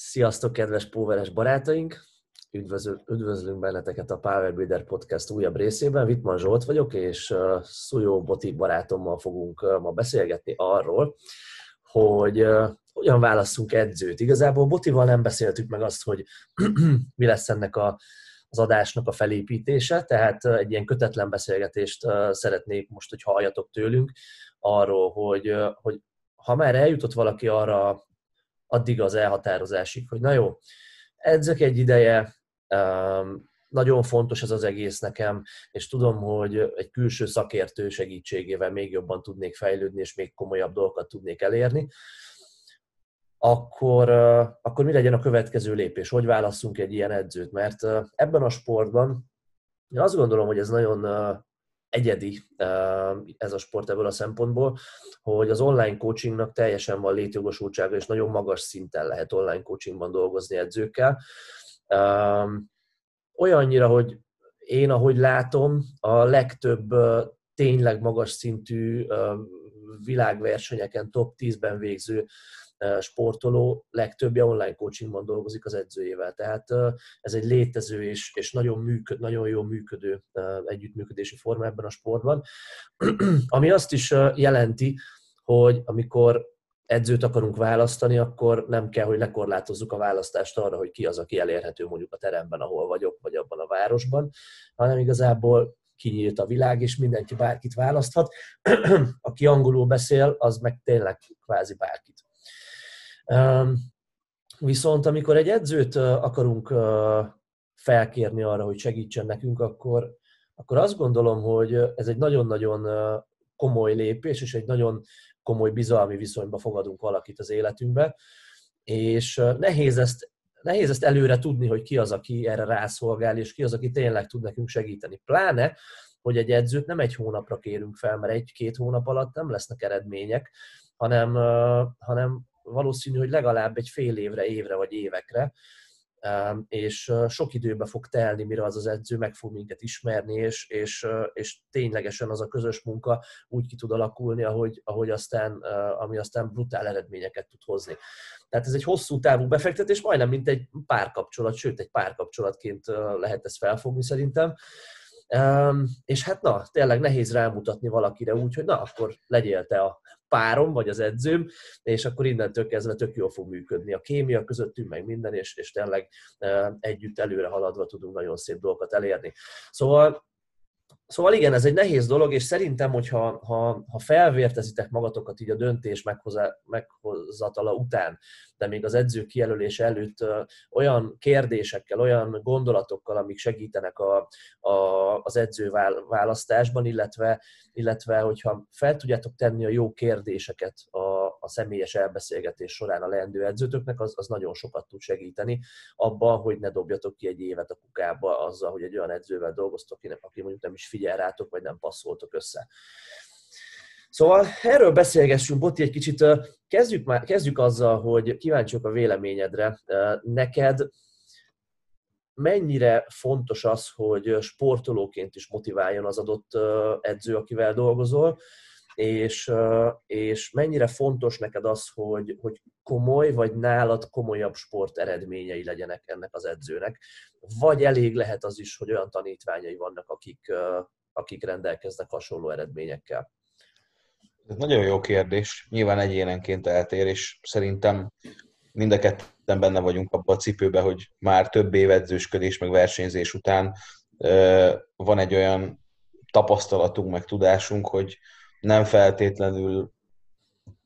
Sziasztok, kedves Póveres barátaink! Üdvözl, üdvözlünk benneteket a Power Builder Podcast újabb részében. Vitman Zsolt vagyok, és Szujó Boti barátommal fogunk ma beszélgetni arról, hogy hogyan választunk edzőt. Igazából Botival nem beszéltük meg azt, hogy mi lesz ennek a, az adásnak a felépítése, tehát egy ilyen kötetlen beszélgetést szeretnék most, hogy halljatok tőlünk arról, hogy, hogy ha már eljutott valaki arra addig az elhatározásig, hogy na jó, edzek egy ideje, nagyon fontos ez az egész nekem, és tudom, hogy egy külső szakértő segítségével még jobban tudnék fejlődni, és még komolyabb dolgokat tudnék elérni, akkor, akkor mi legyen a következő lépés? Hogy válasszunk egy ilyen edzőt? Mert ebben a sportban én azt gondolom, hogy ez nagyon egyedi ez a sport ebből a szempontból, hogy az online coachingnak teljesen van létjogosultsága, és nagyon magas szinten lehet online coachingban dolgozni edzőkkel. Olyannyira, hogy én, ahogy látom, a legtöbb tényleg magas szintű világversenyeken top 10-ben végző sportoló legtöbbje online coachingban dolgozik az edzőjével. Tehát ez egy létező és, és nagyon, működ, nagyon jó működő együttműködési forma ebben a sportban, ami azt is jelenti, hogy amikor edzőt akarunk választani, akkor nem kell, hogy lekorlátozzuk a választást arra, hogy ki az, aki elérhető mondjuk a teremben, ahol vagyok, vagy abban a városban, hanem igazából kinyílt a világ, és mindenki bárkit választhat. Aki angolul beszél, az meg tényleg kvázi bárkit. Viszont amikor egy edzőt akarunk felkérni arra, hogy segítsen nekünk, akkor, akkor azt gondolom, hogy ez egy nagyon-nagyon komoly lépés, és egy nagyon komoly bizalmi viszonyba fogadunk valakit az életünkbe, és nehéz ezt, nehéz ezt előre tudni, hogy ki az, aki erre rászolgál, és ki az, aki tényleg tud nekünk segíteni. Pláne, hogy egy edzőt nem egy hónapra kérünk fel, mert egy-két hónap alatt nem lesznek eredmények, hanem, hanem valószínű, hogy legalább egy fél évre, évre vagy évekre, és sok időbe fog telni, mire az az edző meg fog minket ismerni, és, és, és ténylegesen az a közös munka úgy ki tud alakulni, ahogy, ahogy aztán, ami aztán brutál eredményeket tud hozni. Tehát ez egy hosszú távú befektetés, majdnem mint egy párkapcsolat, sőt egy párkapcsolatként lehet ezt felfogni szerintem. És hát na, tényleg nehéz rámutatni valakire úgy, hogy na, akkor legyél te a párom, vagy az edzőm, és akkor innentől kezdve tök jól fog működni a kémia közöttünk, meg minden, és, és tényleg együtt előre haladva tudunk nagyon szép dolgokat elérni. Szóval Szóval igen, ez egy nehéz dolog, és szerintem, hogyha ha, ha felvértezitek magatokat így a döntés meghoza, meghozatala után, de még az edző kijelölése előtt olyan kérdésekkel, olyan gondolatokkal, amik segítenek a, a, az edző választásban, illetve, illetve hogyha fel tudjátok tenni a jó kérdéseket a, a személyes elbeszélgetés során a leendő edzőtöknek, az, az nagyon sokat tud segíteni abban, hogy ne dobjatok ki egy évet a kukába azzal, hogy egy olyan edzővel dolgoztok, aki mondjuk nem is figyel rátok, vagy nem passzoltok össze. Szóval erről beszélgessünk, Boti, egy kicsit kezdjük, már, kezdjük azzal, hogy kíváncsiak a véleményedre. Neked mennyire fontos az, hogy sportolóként is motiváljon az adott edző, akivel dolgozol, és, és mennyire fontos neked az, hogy, hogy komoly, vagy nálad komolyabb sport eredményei legyenek ennek az edzőnek, vagy elég lehet az is, hogy olyan tanítványai vannak, akik, akik rendelkeznek hasonló eredményekkel? Ez nagyon jó kérdés. Nyilván egyénenként eltér, és szerintem mind a ketten benne vagyunk abban a cipőben, hogy már több év edzősködés meg versenyzés után van egy olyan tapasztalatunk, meg tudásunk, hogy nem feltétlenül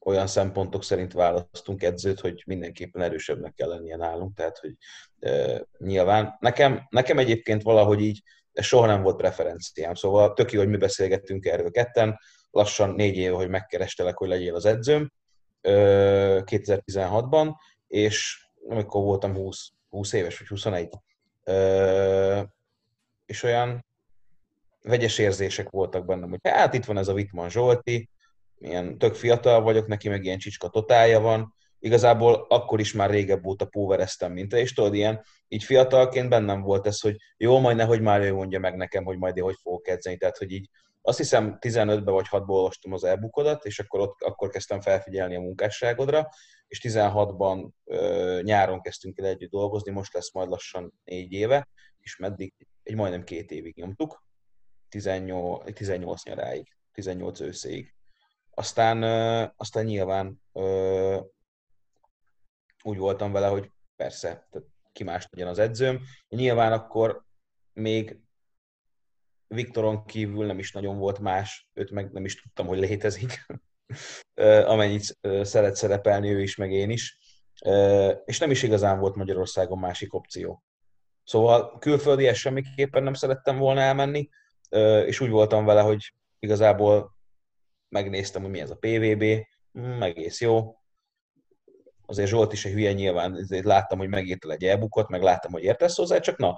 olyan szempontok szerint választunk edzőt, hogy mindenképpen erősebbnek kell lennie nálunk, tehát hogy e, nyilván. Nekem, nekem egyébként valahogy így ez soha nem volt preferenciám, szóval tök jó, hogy mi beszélgettünk erről ketten, lassan négy év, hogy megkerestelek, hogy legyél az edzőm, 2016-ban, és amikor voltam 20, 20 éves, vagy 21, és olyan vegyes érzések voltak bennem, hogy hát itt van ez a Wittmann Zsolti, milyen tök fiatal vagyok, neki meg ilyen csicska totálja van, igazából akkor is már régebb óta póvereztem, mint te, és tudod, ilyen, így fiatalként bennem volt ez, hogy jó, majd nehogy már ő mondja meg nekem, hogy majd én hogy fogok edzeni, tehát hogy így azt hiszem 15-ben vagy 6-ból olvastam az e és akkor, ott, akkor kezdtem felfigyelni a munkásságodra, és 16-ban ö, nyáron kezdtünk el együtt dolgozni, most lesz majd lassan négy éve, és meddig? Egy majdnem két évig nyomtuk, 18, 18 nyaráig, 18 őszéig. Aztán, aztán nyilván úgy voltam vele, hogy persze, tehát ki más legyen az edzőm. Nyilván akkor még Viktoron kívül nem is nagyon volt más, őt meg nem is tudtam, hogy létezik, amennyit szeret szerepelni ő is, meg én is. És nem is igazán volt Magyarországon másik opció. Szóval külföldi semmiképpen nem szerettem volna elmenni, és úgy voltam vele, hogy igazából megnéztem, hogy mi ez a PVB, mm, egész jó, azért Zsolt is egy hülye nyilván, azért láttam, hogy megírta egy elbukott, meg láttam, hogy értesz hozzá, csak na,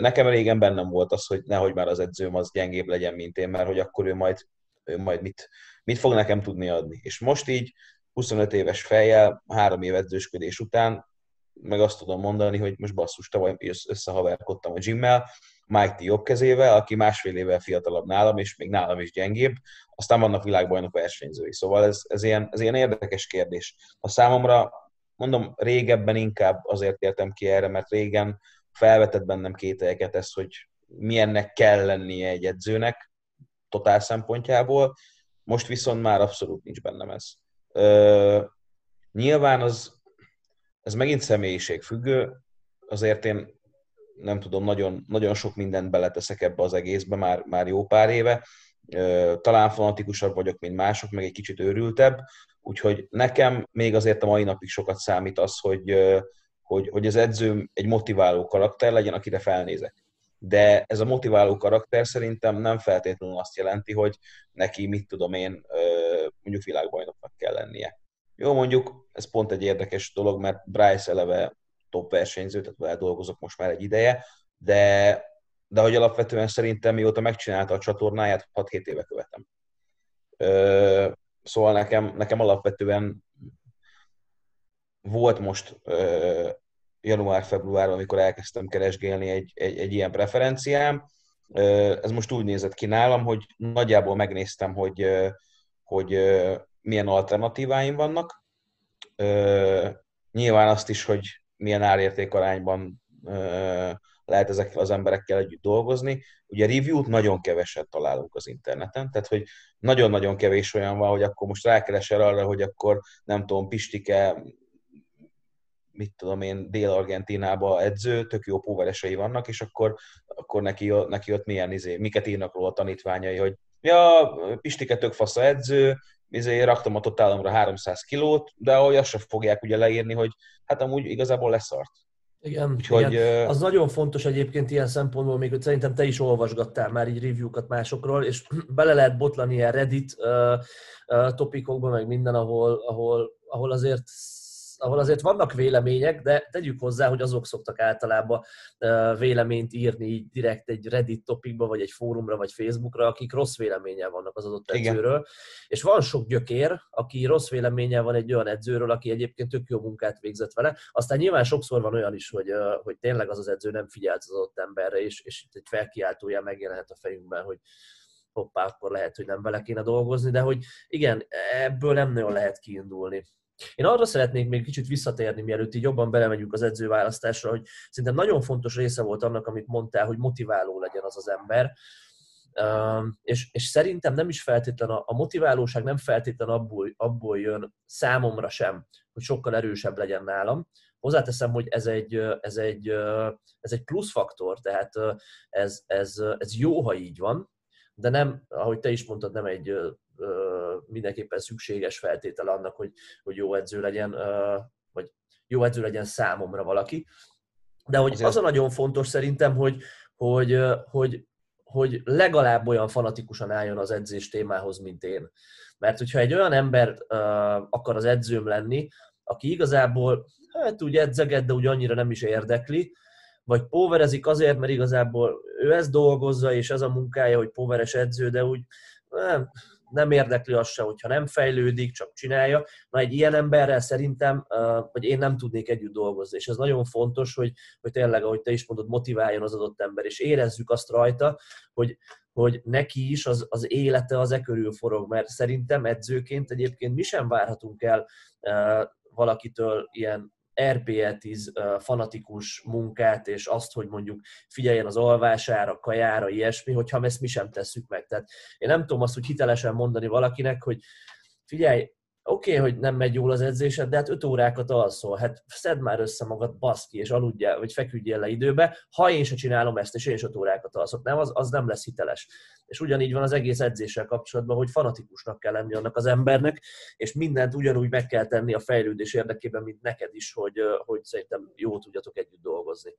nekem régen bennem volt az, hogy nehogy már az edzőm az gyengébb legyen, mint én, mert hogy akkor ő majd, ő majd mit, mit fog nekem tudni adni. És most így 25 éves fejjel, három év edzősködés után, meg azt tudom mondani, hogy most basszus, tavaly összehaverkodtam a gymmel, Mike T jobb kezével, aki másfél évvel fiatalabb nálam, és még nálam is gyengébb, aztán vannak világbajnok versenyzői. Szóval ez, ez, ilyen, ez ilyen érdekes kérdés. A számomra mondom, régebben inkább azért értem ki erre, mert régen felvetett bennem kételyeket ez, hogy milyennek kell lennie egy edzőnek, totál szempontjából, most viszont már abszolút nincs bennem ez. Ö, nyilván az, ez megint személyiség függő, azért én nem tudom, nagyon, nagyon sok mindent beleteszek ebbe az egészbe már, már jó pár éve, talán fanatikusabb vagyok, mint mások, meg egy kicsit őrültebb, úgyhogy nekem még azért a mai napig sokat számít az, hogy, hogy, hogy az edzőm egy motiváló karakter legyen, akire felnézek. De ez a motiváló karakter szerintem nem feltétlenül azt jelenti, hogy neki, mit tudom én, mondjuk világbajnoknak kell lennie. Jó, mondjuk ez pont egy érdekes dolog, mert Bryce eleve top versenyző, tehát vele dolgozok most már egy ideje, de de hogy alapvetően szerintem mióta megcsinálta a csatornáját, 6-7 éve követem. Ö, szóval nekem, nekem alapvetően volt most ö, január-februárban, amikor elkezdtem keresgélni egy, egy, egy ilyen preferenciám. Ö, ez most úgy nézett ki nálam, hogy nagyjából megnéztem, hogy, hogy milyen alternatíváim vannak. Ö, nyilván azt is, hogy milyen árérték arányban lehet ezekkel az emberekkel együtt dolgozni. Ugye review-t nagyon keveset találunk az interneten, tehát hogy nagyon-nagyon kevés olyan van, hogy akkor most rákeresel arra, hogy akkor nem tudom, Pistike, mit tudom én, Dél-Argentinába edző, tök jó póveresei vannak, és akkor, akkor neki, neki ott milyen, izé, miket írnak róla a tanítványai, hogy ja, Pistike tök fasz a edző, izé, raktam a totálomra 300 kilót, de ahogy azt sem fogják ugye leírni, hogy hát amúgy igazából leszart. Igen, Úgyhogy, igen. az nagyon fontos egyébként ilyen szempontból, még hogy szerintem te is olvasgattál már így review-kat másokról, és bele lehet botlani ilyen Reddit uh, uh, topikokba, meg minden, ahol, ahol, ahol azért ahol azért vannak vélemények, de tegyük hozzá, hogy azok szoktak általában véleményt írni így direkt egy Reddit topikba, vagy egy fórumra, vagy Facebookra, akik rossz véleménnyel vannak az adott edzőről. Igen. És van sok gyökér, aki rossz véleménnyel van egy olyan edzőről, aki egyébként tök jó munkát végzett vele. Aztán nyilván sokszor van olyan is, hogy, hogy tényleg az az edző nem figyelt az adott emberre, és, és itt egy felkiáltója megjelenhet a fejünkben, hogy hoppá, akkor lehet, hogy nem vele kéne dolgozni, de hogy igen, ebből nem nagyon lehet kiindulni. Én arra szeretnék még kicsit visszatérni, mielőtt így jobban belemegyünk az edzőválasztásra, hogy szerintem nagyon fontos része volt annak, amit mondtál, hogy motiváló legyen az az ember. És, és szerintem nem is feltétlen, a, motiválóság nem feltétlen abból, abból jön számomra sem, hogy sokkal erősebb legyen nálam. Hozzáteszem, hogy ez egy, ez egy, ez egy plusz faktor, tehát ez, ez, ez jó, ha így van, de nem, ahogy te is mondtad, nem egy mindenképpen szükséges feltétel annak, hogy, hogy jó edző legyen, vagy jó edző legyen számomra valaki. De hogy az a nagyon fontos szerintem, hogy, hogy, hogy, hogy legalább olyan fanatikusan álljon az edzés témához, mint én. Mert hogyha egy olyan ember akar az edzőm lenni, aki igazából hát úgy edzeget, de úgy annyira nem is érdekli, vagy póverezik azért, mert igazából ő ezt dolgozza, és ez a munkája, hogy póveres edző, de úgy nem, nem érdekli az se, hogyha nem fejlődik, csak csinálja. Na egy ilyen emberrel szerintem, vagy én nem tudnék együtt dolgozni, és ez nagyon fontos, hogy, hogy tényleg, ahogy te is mondod, motiváljon az adott ember, és érezzük azt rajta, hogy, hogy neki is az, az élete az e körül forog, mert szerintem edzőként egyébként mi sem várhatunk el valakitől ilyen RPE-10 fanatikus munkát, és azt, hogy mondjuk figyeljen az alvására, kajára, ilyesmi, hogyha ezt mi sem tesszük meg. Tehát én nem tudom azt, hogy hitelesen mondani valakinek, hogy figyelj, oké, okay, hogy nem megy jól az edzésed, de hát öt órákat alszol, hát szedd már össze magad, baszki, és aludjál, vagy feküdjél le időbe, ha én se csinálom ezt, és én is öt órákat alszok, nem, az, az nem lesz hiteles. És ugyanígy van az egész edzéssel kapcsolatban, hogy fanatikusnak kell lenni annak az embernek, és mindent ugyanúgy meg kell tenni a fejlődés érdekében, mint neked is, hogy, hogy szerintem jó tudjatok együtt dolgozni.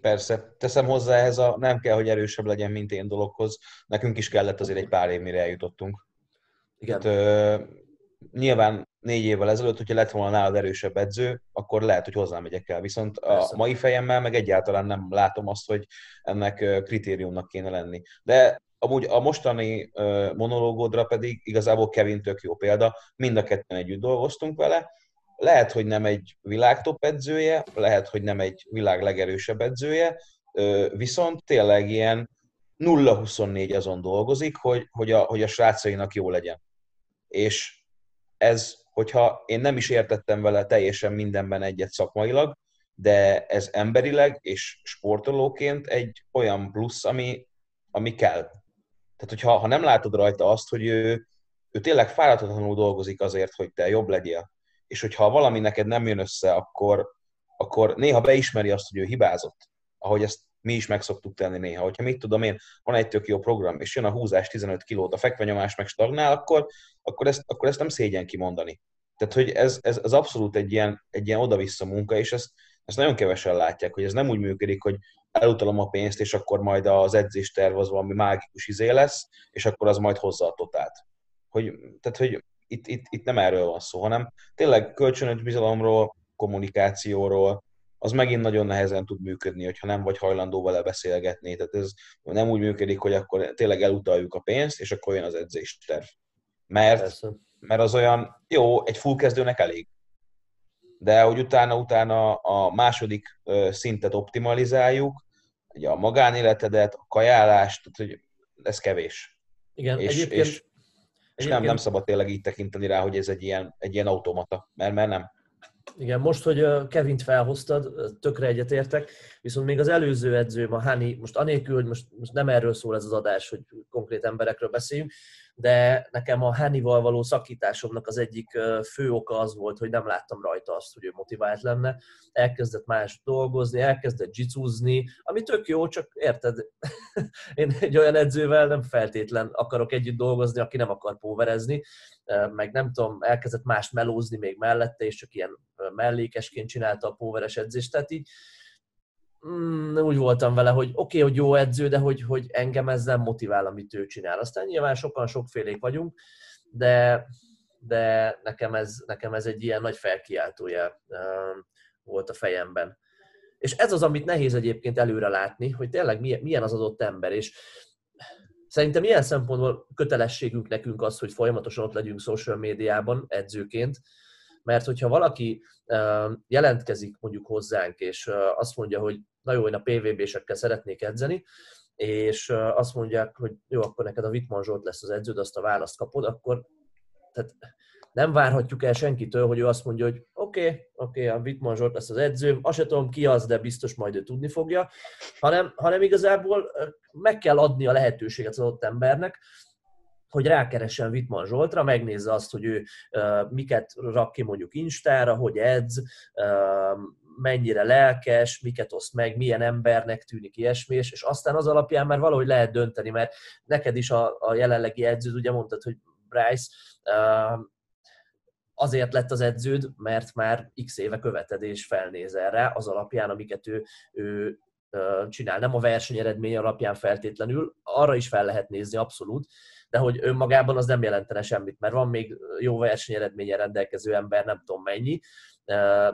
Persze. Teszem hozzá ez a nem kell, hogy erősebb legyen, mint én dologhoz. Nekünk is kellett azért egy pár év, mire eljutottunk. Igen. Tehát, ö, nyilván négy évvel ezelőtt, hogyha lett volna nálad erősebb edző, akkor lehet, hogy hozzám megyek el. Viszont a Persze. mai fejemmel meg egyáltalán nem látom azt, hogy ennek kritériumnak kéne lenni. De amúgy a mostani monológodra pedig igazából Kevin tök jó példa. Mind a ketten együtt dolgoztunk vele. Lehet, hogy nem egy világtop edzője, lehet, hogy nem egy világ legerősebb edzője, viszont tényleg ilyen 0-24 azon dolgozik, hogy, hogy, a, hogy a srácainak jó legyen. És ez, hogyha én nem is értettem vele teljesen mindenben egyet szakmailag, de ez emberileg és sportolóként egy olyan plusz, ami, ami kell. Tehát, hogyha ha nem látod rajta azt, hogy ő, ő tényleg fáradhatatlanul dolgozik azért, hogy te jobb legyél, és hogyha valami neked nem jön össze, akkor, akkor néha beismeri azt, hogy ő hibázott, ahogy ezt mi is meg szoktuk tenni néha. Hogyha mit tudom én, van egy tök jó program, és jön a húzás 15 kilót, a fekvenyomás meg stagnál, akkor, akkor, ezt, akkor ezt nem szégyen kimondani. Tehát, hogy ez, ez, ez abszolút egy ilyen, egy ilyen oda-vissza munka, és ezt, ezt nagyon kevesen látják, hogy ez nem úgy működik, hogy elutalom a pénzt, és akkor majd az edzésterv az valami mágikus izé lesz, és akkor az majd hozza a totát. Hogy, tehát, hogy itt, itt, itt nem erről van szó, hanem tényleg kölcsönös bizalomról, kommunikációról, az megint nagyon nehezen tud működni, hogyha nem vagy hajlandó vele beszélgetni. Tehát ez nem úgy működik, hogy akkor tényleg elutaljuk a pénzt, és akkor jön az edzésterv. Mert, mert az olyan, jó, egy full kezdőnek elég. De hogy utána, utána a második szintet optimalizáljuk, ugye a magánéletedet, a kajálást, tehát hogy ez kevés. Igen, és, egyébként, és, és nem, nem szabad tényleg így tekinteni rá, hogy ez egy ilyen, egy ilyen automata, mert, mert nem. Igen, most, hogy Kevint felhoztad, tökre egyetértek, viszont még az előző edzőm, a Hani, most anélkül, hogy most, most nem erről szól ez az adás, hogy konkrét emberekről beszéljünk, de nekem a Hanival való szakításomnak az egyik fő oka az volt, hogy nem láttam rajta azt, hogy ő motivált lenne. Elkezdett más dolgozni, elkezdett jitsuzni, ami tök jó, csak érted, én egy olyan edzővel nem feltétlen akarok együtt dolgozni, aki nem akar póverezni, meg nem tudom, elkezdett más melózni még mellette, és csak ilyen mellékesként csinálta a póveres edzést, tehát így mm, úgy voltam vele, hogy oké, okay, hogy jó edző, de hogy, hogy engem ez nem motivál, amit ő csinál. Aztán nyilván sokan sokfélék vagyunk, de, de nekem, ez, nekem ez egy ilyen nagy felkiáltója volt a fejemben. És ez az, amit nehéz egyébként előre látni, hogy tényleg milyen az adott ember, és szerintem ilyen szempontból kötelességünk nekünk az, hogy folyamatosan ott legyünk social médiában edzőként, mert hogyha valaki jelentkezik mondjuk hozzánk, és azt mondja, hogy na jó, én a PVB-sekkel szeretnék edzeni, és azt mondják, hogy jó, akkor neked a Wittmann Zsolt lesz az edződ, azt a választ kapod, akkor tehát nem várhatjuk el senkitől, hogy ő azt mondja, hogy oké, okay, oké, okay, a Wittmann Zsolt lesz az edzőm, azt sem tudom ki az, de biztos majd ő tudni fogja, hanem, hanem igazából meg kell adni a lehetőséget az adott embernek, hogy rákeressen Wittmann Zsoltra, megnézze azt, hogy ő miket rak ki mondjuk Instára, hogy edz, mennyire lelkes, miket oszt meg, milyen embernek tűnik ilyesmi, és, aztán az alapján már valahogy lehet dönteni, mert neked is a, a jelenlegi edződ, ugye mondtad, hogy Bryce, azért lett az edződ, mert már x éve követed és felnézel rá az alapján, amiket ő, ő csinál. Nem a versenyeredmény alapján feltétlenül, arra is fel lehet nézni abszolút, de hogy önmagában az nem jelentene semmit, mert van még jó versenyeredménye rendelkező ember, nem tudom mennyi,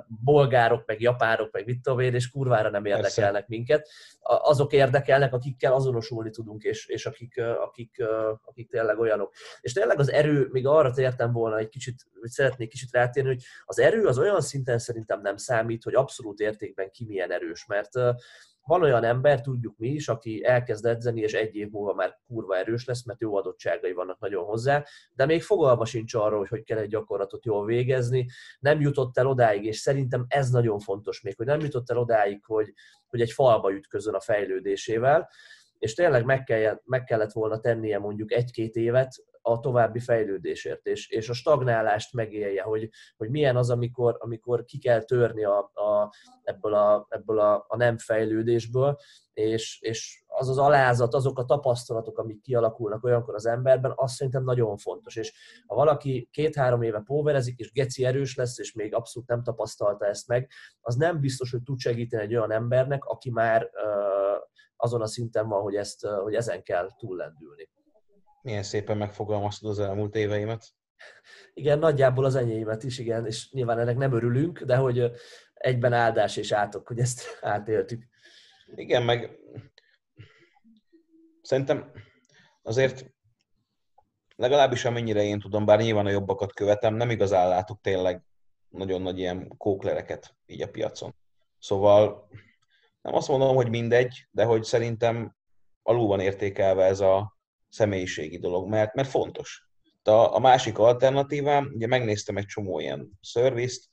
bolgárok, meg japárok, meg mit tudom én, és kurvára nem érdekelnek Persze. minket. Azok érdekelnek, akikkel azonosulni tudunk, és, és akik, akik, akik tényleg olyanok. És tényleg az erő, még arra tértem volna egy kicsit, hogy szeretnék kicsit rátérni, hogy az erő az olyan szinten szerintem nem számít, hogy abszolút értékben ki milyen erős, mert van olyan ember, tudjuk mi is, aki elkezd edzeni, és egy év múlva már kurva erős lesz, mert jó adottságai vannak nagyon hozzá, de még fogalma sincs arról, hogy hogy kell egy gyakorlatot jól végezni, nem jutott el odáig, és szerintem ez nagyon fontos még, hogy nem jutott el odáig, hogy, hogy egy falba ütközön a fejlődésével, és tényleg meg, kell, meg kellett volna tennie mondjuk egy-két évet a további fejlődésért, és, és a stagnálást megélje, hogy, hogy milyen az, amikor, amikor ki kell törni a, a, ebből, a, ebből a, a nem fejlődésből, és, és az az alázat, azok a tapasztalatok, amik kialakulnak olyankor az emberben, azt szerintem nagyon fontos. És ha valaki két-három éve póverezik, és geci erős lesz, és még abszolút nem tapasztalta ezt meg, az nem biztos, hogy tud segíteni egy olyan embernek, aki már azon a szinten van, hogy, ezt, hogy ezen kell túllendülni. Milyen szépen megfogalmaztad az elmúlt éveimet. Igen, nagyjából az enyémet is, igen, és nyilván ennek nem örülünk, de hogy egyben áldás és átok, hogy ezt átéltük. Igen, meg szerintem azért legalábbis amennyire én tudom, bár nyilván a jobbakat követem, nem igazán látok tényleg nagyon nagy ilyen kóklereket így a piacon. Szóval nem azt mondom, hogy mindegy, de hogy szerintem alul van értékelve ez a, személyiségi dolog, mert, mert fontos. De a, a másik alternatívám, ugye megnéztem egy csomó ilyen szervizt,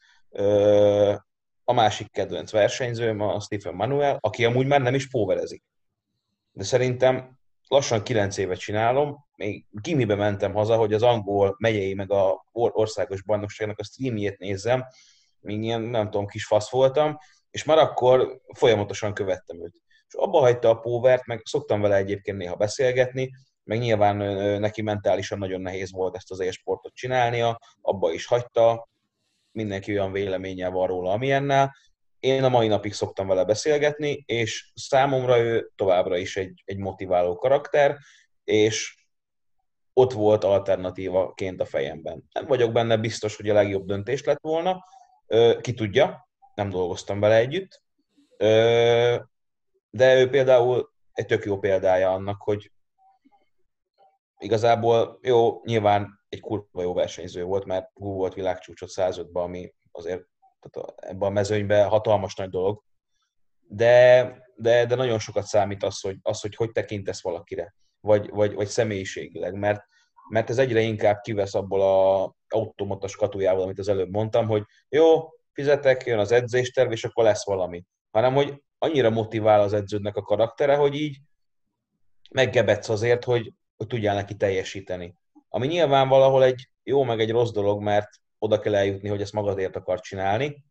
a másik kedvenc versenyzőm a Stephen Manuel, aki amúgy már nem is póverezik. De szerintem lassan 9 évet csinálom, még gimibe mentem haza, hogy az angol megyei meg a országos bajnokságnak a streamjét nézzem, még ilyen, nem tudom, kis fasz voltam, és már akkor folyamatosan követtem őt. És abba hagyta a póvert, meg szoktam vele egyébként néha beszélgetni, meg nyilván neki mentálisan nagyon nehéz volt ezt az élsportot csinálnia, abba is hagyta, mindenki olyan véleménye van róla, amilyennel. Én a mai napig szoktam vele beszélgetni, és számomra ő továbbra is egy, egy motiváló karakter, és ott volt alternatívaként a fejemben. Nem vagyok benne biztos, hogy a legjobb döntés lett volna, ki tudja, nem dolgoztam vele együtt, de ő például egy tök jó példája annak, hogy igazából jó, nyilván egy kurva jó versenyző volt, mert Gu volt világcsúcsot 105-ben, ami azért tehát ebben a mezőnyben hatalmas nagy dolog, de, de, de nagyon sokat számít az, hogy, az, hogy hogy tekintesz valakire, vagy, vagy, vagy személyiségileg, mert, mert ez egyre inkább kivesz abból a automatos katujából, amit az előbb mondtam, hogy jó, fizetek, jön az edzésterv, és akkor lesz valami. Hanem, hogy annyira motivál az edződnek a karaktere, hogy így meggebetsz azért, hogy, hogy tudjál neki teljesíteni. Ami nyilván valahol egy jó meg egy rossz dolog, mert oda kell eljutni, hogy ezt magadért akar csinálni,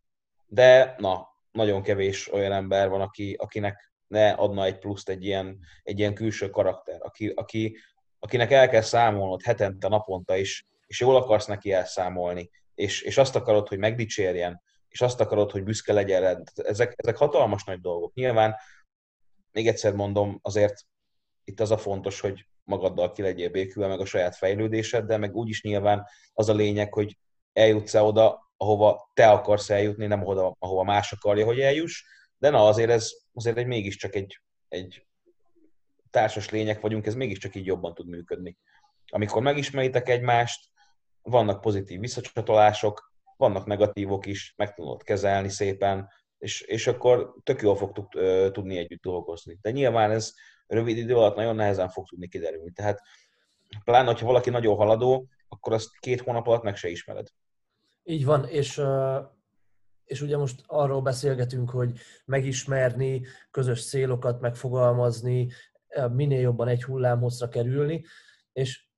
de na, nagyon kevés olyan ember van, aki, akinek ne adna egy pluszt egy ilyen, egy ilyen külső karakter, aki, aki, akinek el kell számolnod hetente, naponta is, és jól akarsz neki elszámolni, és, és azt akarod, hogy megdicsérjen, és azt akarod, hogy büszke legyen Ezek, ezek hatalmas nagy dolgok. Nyilván, még egyszer mondom, azért itt az a fontos, hogy magaddal ki legyél békülve, meg a saját fejlődéseddel, meg úgyis nyilván az a lényeg, hogy eljutsz-e oda, ahova te akarsz eljutni, nem oda, ahova más akarja, hogy eljuss, de na azért ez azért egy mégiscsak egy, egy társas lények vagyunk, ez mégiscsak így jobban tud működni. Amikor megismeritek egymást, vannak pozitív visszacsatolások, vannak negatívok is, meg tudod kezelni szépen, és, és akkor tök jól fogtuk tudni együtt dolgozni. De nyilván ez rövid idő alatt nagyon nehezen fog tudni kiderülni. Tehát pláne, hogyha valaki nagyon haladó, akkor azt két hónap alatt meg se ismered. Így van, és, és ugye most arról beszélgetünk, hogy megismerni, közös célokat megfogalmazni, minél jobban egy hullámhosszra kerülni, és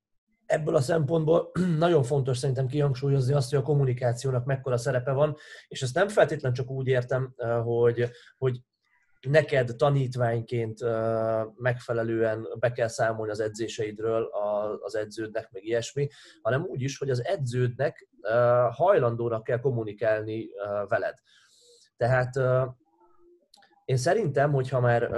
ebből a szempontból nagyon fontos szerintem kihangsúlyozni azt, hogy a kommunikációnak mekkora szerepe van, és ezt nem feltétlenül csak úgy értem, hogy, hogy neked tanítványként megfelelően be kell számolni az edzéseidről az edződnek, meg ilyesmi, hanem úgy is, hogy az edződnek hajlandónak kell kommunikálni veled. Tehát én szerintem, hogyha már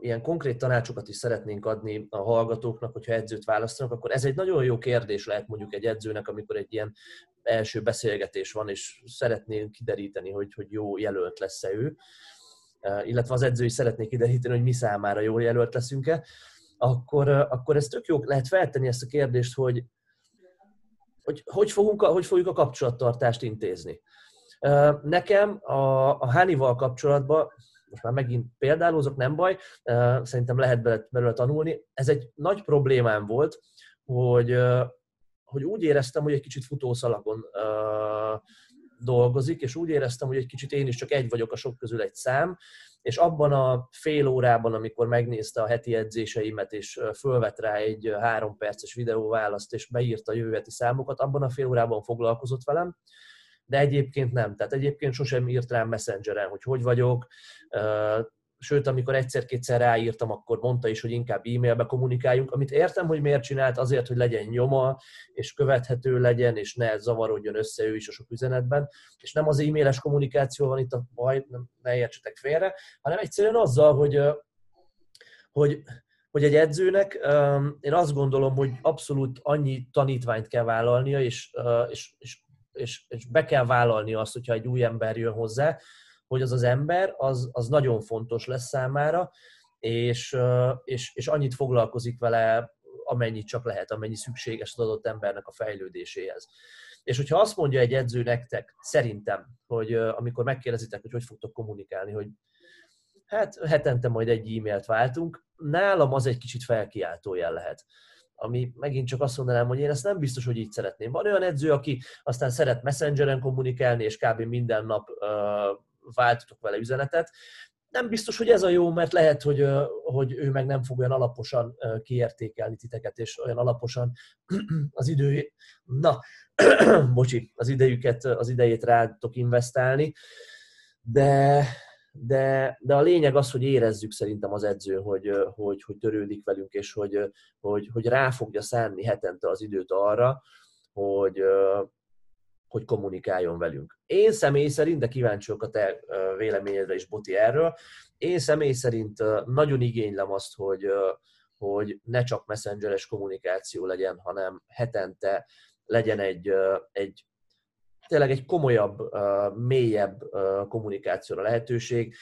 ilyen konkrét tanácsokat is szeretnénk adni a hallgatóknak, hogyha edzőt választanak, akkor ez egy nagyon jó kérdés lehet mondjuk egy edzőnek, amikor egy ilyen első beszélgetés van, és szeretnénk kideríteni, hogy, hogy jó jelölt lesz-e ő, illetve az edző is szeretné kideríteni, hogy mi számára jó jelölt leszünk-e, akkor, akkor ez tök jó, lehet feltenni ezt a kérdést, hogy hogy, hogy, fogunk, hogy fogjuk a kapcsolattartást intézni. Nekem a, a Hánival kapcsolatban, most már megint példálózok, nem baj, szerintem lehet belőle, belőle tanulni. Ez egy nagy problémám volt, hogy, hogy úgy éreztem, hogy egy kicsit futószalagon dolgozik, és úgy éreztem, hogy egy kicsit én is csak egy vagyok a sok közül egy szám, és abban a fél órában, amikor megnézte a heti edzéseimet, és fölvett rá egy három perces videóválaszt, és beírta a jövő heti számokat, abban a fél órában foglalkozott velem, de egyébként nem. Tehát egyébként sosem írt rám messengeren, hogy hogy vagyok, sőt, amikor egyszer-kétszer ráírtam, akkor mondta is, hogy inkább e-mailbe kommunikáljunk, amit értem, hogy miért csinált, azért, hogy legyen nyoma, és követhető legyen, és ne zavarodjon össze ő is a sok üzenetben, és nem az e-mailes kommunikáció van itt a baj, nem, ne értsetek félre, hanem egyszerűen azzal, hogy, hogy, hogy egy edzőnek én azt gondolom, hogy abszolút annyi tanítványt kell vállalnia, és, és, és, és, és be kell vállalni azt, hogyha egy új ember jön hozzá, hogy az az ember, az, az nagyon fontos lesz számára, és, és, és annyit foglalkozik vele, amennyit csak lehet, amennyi szükséges az adott embernek a fejlődéséhez. És hogyha azt mondja egy edző nektek, szerintem, hogy amikor megkérdezitek, hogy hogy fogtok kommunikálni, hogy hát hetente majd egy e-mailt váltunk, nálam az egy kicsit felkiáltó jel lehet ami megint csak azt mondanám, hogy én ezt nem biztos, hogy így szeretném. Van olyan edző, aki aztán szeret messengeren kommunikálni, és kb. minden nap váltotok vele üzenetet. Nem biztos, hogy ez a jó, mert lehet, hogy, hogy ő meg nem fog olyan alaposan kiértékelni titeket, és olyan alaposan az idő, na, bocsi, az idejüket, az idejét rátok investálni, de, de, de a lényeg az, hogy érezzük szerintem az edző, hogy, hogy, hogy törődik velünk, és hogy, hogy, hogy rá fogja szánni hetente az időt arra, hogy, hogy kommunikáljon velünk. Én személy szerint, de kíváncsi a te véleményedre is, Boti, erről, én személy szerint nagyon igénylem azt, hogy, hogy ne csak messengeres kommunikáció legyen, hanem hetente legyen egy, egy tényleg egy komolyabb, mélyebb kommunikációra lehetőség,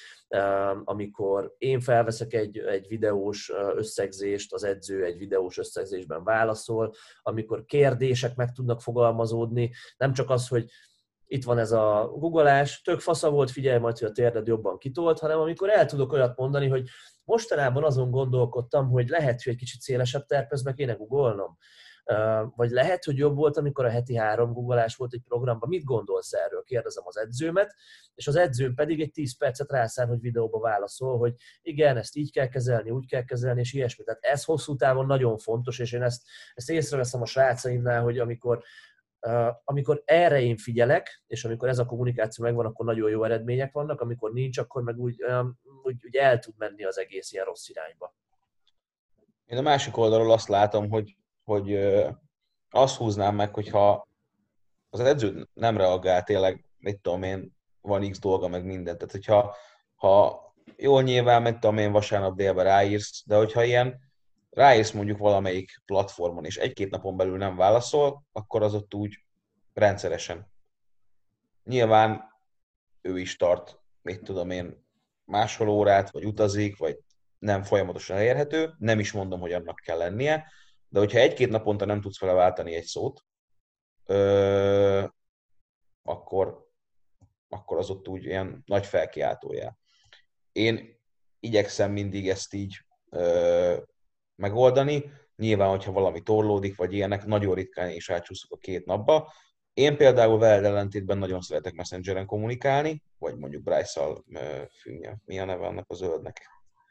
amikor én felveszek egy, egy videós összegzést, az edző egy videós összegzésben válaszol, amikor kérdések meg tudnak fogalmazódni, nem csak az, hogy itt van ez a googolás, tök fasza volt, figyelj majd, hogy a térded jobban kitolt, hanem amikor el tudok olyat mondani, hogy mostanában azon gondolkodtam, hogy lehet, hogy egy kicsit szélesebb terpezbe kéne googolnom vagy lehet, hogy jobb volt, amikor a heti három googolás volt egy programban. Mit gondolsz erről? Kérdezem az edzőmet, és az edzőm pedig egy 10 percet rászán, hogy videóba válaszol, hogy igen, ezt így kell kezelni, úgy kell kezelni, és ilyesmi. Tehát ez hosszú távon nagyon fontos, és én ezt, ezt észreveszem a srácaimnál, hogy amikor amikor erre én figyelek, és amikor ez a kommunikáció megvan, akkor nagyon jó eredmények vannak, amikor nincs, akkor meg úgy, úgy, úgy el tud menni az egész ilyen rossz irányba. Én a másik oldalról azt látom, hogy hogy azt húznám meg, hogyha az edző nem reagál tényleg, mit tudom én, van x dolga, meg mindent. Tehát, hogyha ha jól nyilván, mit tudom én, vasárnap délben ráírsz, de hogyha ilyen ráírsz mondjuk valamelyik platformon, és egy-két napon belül nem válaszol, akkor az ott úgy rendszeresen. Nyilván ő is tart, mit tudom én, máshol órát, vagy utazik, vagy nem folyamatosan elérhető, nem is mondom, hogy annak kell lennie, de hogyha egy-két naponta nem tudsz vele váltani egy szót, ö, akkor, akkor az ott úgy ilyen nagy felkiáltójá. Én igyekszem mindig ezt így ö, megoldani, nyilván, hogyha valami torlódik, vagy ilyenek, nagyon ritkán is átsúszok a két napba. Én például veled ellentétben nagyon szeretek Messengeren kommunikálni, vagy mondjuk Bryce-szal, mi a neve annak a zöldnek?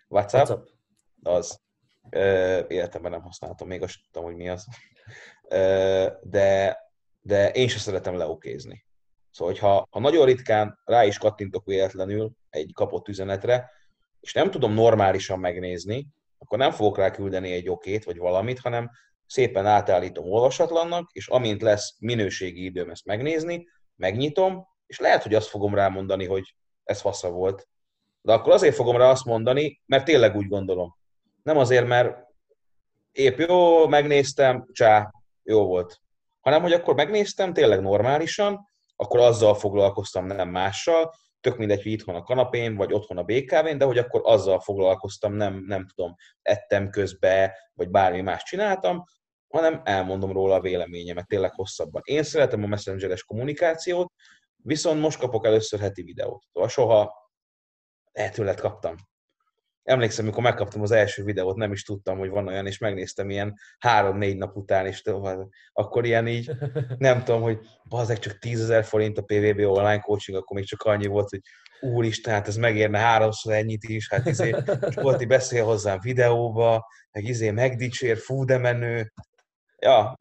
WhatsApp? WhatsApp. Az életemben nem használtam, még azt tudtam, hogy mi az. De, de én sem szeretem leokézni. Szóval, hogyha ha nagyon ritkán rá is kattintok véletlenül egy kapott üzenetre, és nem tudom normálisan megnézni, akkor nem fogok rá küldeni egy okét vagy valamit, hanem szépen átállítom olvasatlannak, és amint lesz minőségi időm ezt megnézni, megnyitom, és lehet, hogy azt fogom rámondani, hogy ez fasza volt. De akkor azért fogom rá azt mondani, mert tényleg úgy gondolom. Nem azért, mert épp jó, megnéztem, csá, jó volt. hanem hogy akkor megnéztem tényleg normálisan, akkor azzal foglalkoztam, nem mással, tök mindegy, hogy itthon a kanapén, vagy otthon a BKV-n, de hogy akkor azzal foglalkoztam, nem, nem tudom, ettem közbe, vagy bármi más csináltam, hanem elmondom róla a véleményemet tényleg hosszabban. Én szeretem a messengeres kommunikációt, viszont most kapok először heti videót. Szóval soha lehetőlet kaptam. Emlékszem, amikor megkaptam az első videót, nem is tudtam, hogy van olyan, és megnéztem ilyen három-négy nap után, és akkor ilyen így, nem tudom, hogy bazeg csak 10 ezer forint a PVB online coaching, akkor még csak annyi volt, hogy úristen, hát ez megérne háromszor ennyit is, hát izé, Zsolti beszél hozzám videóba, meg izé megdicsér, fú, de menő. Ja,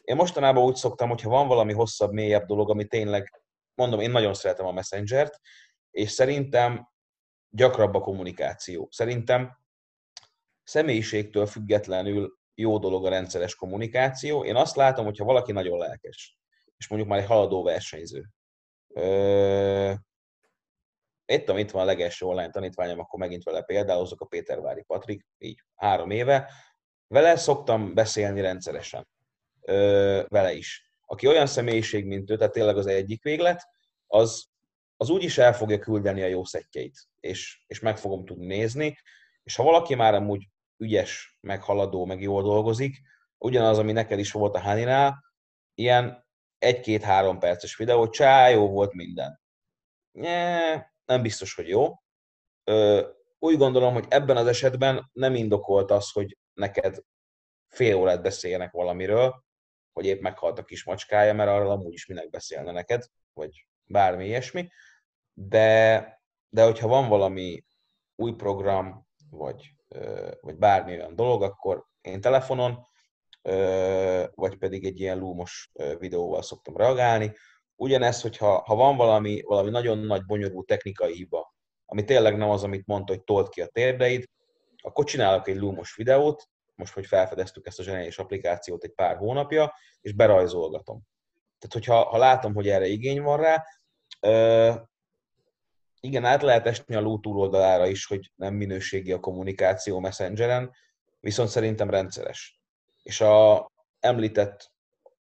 én mostanában úgy szoktam, hogyha van valami hosszabb, mélyebb dolog, ami tényleg, mondom, én nagyon szeretem a Messenger-t, és szerintem gyakrabb a kommunikáció. Szerintem személyiségtől függetlenül jó dolog a rendszeres kommunikáció. Én azt látom, hogyha valaki nagyon lelkes, és mondjuk már egy haladó versenyző. Ö... Itt, itt van a legelső online tanítványom, akkor megint vele azok a Pétervári Patrik, így három éve. Vele szoktam beszélni rendszeresen. Vele is. Aki olyan személyiség, mint ő, tehát tényleg az egyik véglet, az az úgyis el fogja küldeni a jó szettjeit, és, és meg fogom tudni nézni, és ha valaki már amúgy ügyes, meg haladó, meg jól dolgozik, ugyanaz, ami neked is volt a Haninál, ilyen egy-két-három perces videó, csá, jó volt minden. Nye, nem biztos, hogy jó. Ö, úgy gondolom, hogy ebben az esetben nem indokolt az, hogy neked fél órát beszéljenek valamiről, hogy épp meghalt a kis macskája, mert arról amúgy is minek beszélne neked, vagy bármi ilyesmi de, de hogyha van valami új program, vagy, vagy bármi olyan dolog, akkor én telefonon, vagy pedig egy ilyen lúmos videóval szoktam reagálni. Ugyanez, hogyha ha van valami, valami nagyon nagy, bonyolult technikai hiba, ami tényleg nem az, amit mondta, hogy tolt ki a térdeid, akkor csinálok egy lúmos videót, most, hogy felfedeztük ezt a zseniális applikációt egy pár hónapja, és berajzolgatom. Tehát, hogyha ha látom, hogy erre igény van rá, igen, át lehet esni a ló túloldalára is, hogy nem minőségi a kommunikáció Messengeren, viszont szerintem rendszeres. És a említett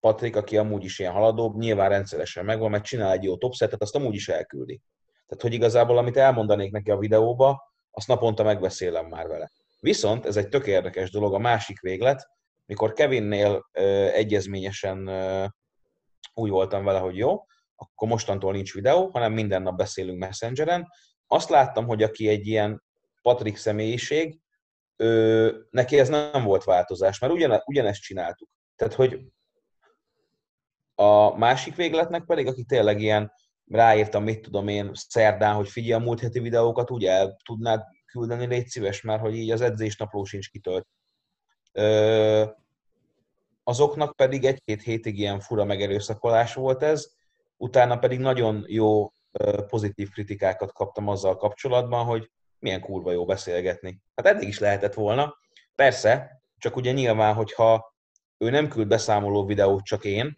Patrik, aki amúgy is ilyen haladóbb, nyilván rendszeresen megvan, mert csinál egy jó topsetet, azt amúgy is elküldi. Tehát, hogy igazából, amit elmondanék neki a videóba, azt naponta megbeszélem már vele. Viszont ez egy tök érdekes dolog, a másik véglet, mikor Kevinnél ö, egyezményesen ö, úgy voltam vele, hogy jó, akkor mostantól nincs videó, hanem minden nap beszélünk Messengeren. Azt láttam, hogy aki egy ilyen Patrik személyiség, ő, neki ez nem volt változás, mert ugyane, ugyanezt csináltuk. Tehát, hogy a másik végletnek pedig, aki tényleg ilyen ráírtam, mit tudom én, szerdán, hogy figyelj a múlt heti videókat, úgy el tudnád küldeni, légy szíves, mert hogy így az edzésnapló sincs kitölt. Ö, azoknak pedig egy-két hétig ilyen fura megerőszakolás volt ez, utána pedig nagyon jó pozitív kritikákat kaptam azzal kapcsolatban, hogy milyen kurva jó beszélgetni. Hát eddig is lehetett volna. Persze, csak ugye nyilván, hogyha ő nem küld beszámoló videót, csak én,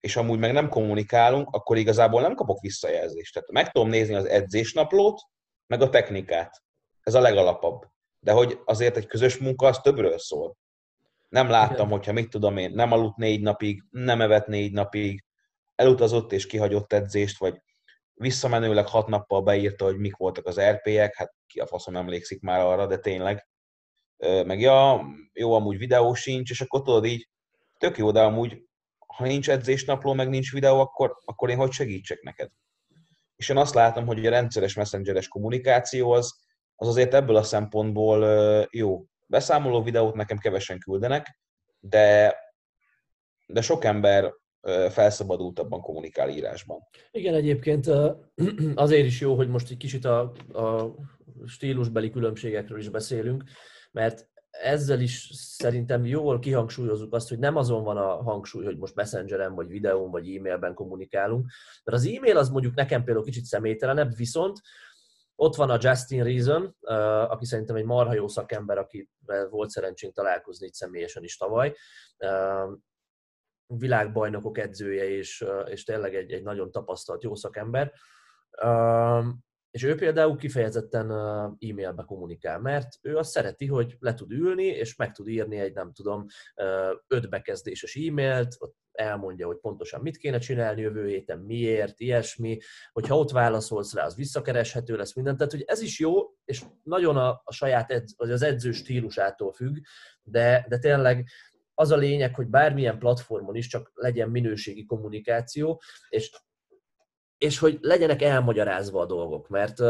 és amúgy meg nem kommunikálunk, akkor igazából nem kapok visszajelzést. Tehát meg tudom nézni az edzésnaplót, meg a technikát. Ez a legalapabb. De hogy azért egy közös munka az többről szól. Nem láttam, hogyha mit tudom én, nem aludt négy napig, nem evett négy napig, elutazott és kihagyott edzést, vagy visszamenőleg hat nappal beírta, hogy mik voltak az RP-ek, hát ki a faszom emlékszik már arra, de tényleg. Meg ja, jó, amúgy videó sincs, és akkor tudod így, tök jó, de amúgy, ha nincs edzésnapló, meg nincs videó, akkor, akkor én hogy segítsek neked? És én azt látom, hogy a rendszeres messengeres kommunikáció az, az azért ebből a szempontból jó. Beszámoló videót nekem kevesen küldenek, de, de sok ember felszabadultabban kommunikál írásban. Igen, egyébként azért is jó, hogy most egy kicsit a, a stílusbeli különbségekről is beszélünk, mert ezzel is szerintem jól kihangsúlyozzuk azt, hogy nem azon van a hangsúly, hogy most messengeren, vagy videón, vagy e-mailben kommunikálunk, mert az e-mail az mondjuk nekem például kicsit személytelenebb, viszont ott van a Justin Reason, aki szerintem egy marha jó szakember, aki volt szerencsénk találkozni itt személyesen is tavaly, világbajnokok edzője, és, és tényleg egy, egy nagyon tapasztalt jó szakember. És ő például kifejezetten e-mailbe kommunikál, mert ő azt szereti, hogy le tud ülni, és meg tud írni egy, nem tudom, öt bekezdéses e-mailt, ott elmondja, hogy pontosan mit kéne csinálni jövő héten, miért, ilyesmi, hogyha ott válaszolsz rá, az visszakereshető lesz minden. Tehát, hogy ez is jó, és nagyon a, a saját edz, az edző stílusától függ, de, de tényleg az a lényeg, hogy bármilyen platformon is csak legyen minőségi kommunikáció, és, és hogy legyenek elmagyarázva a dolgok, mert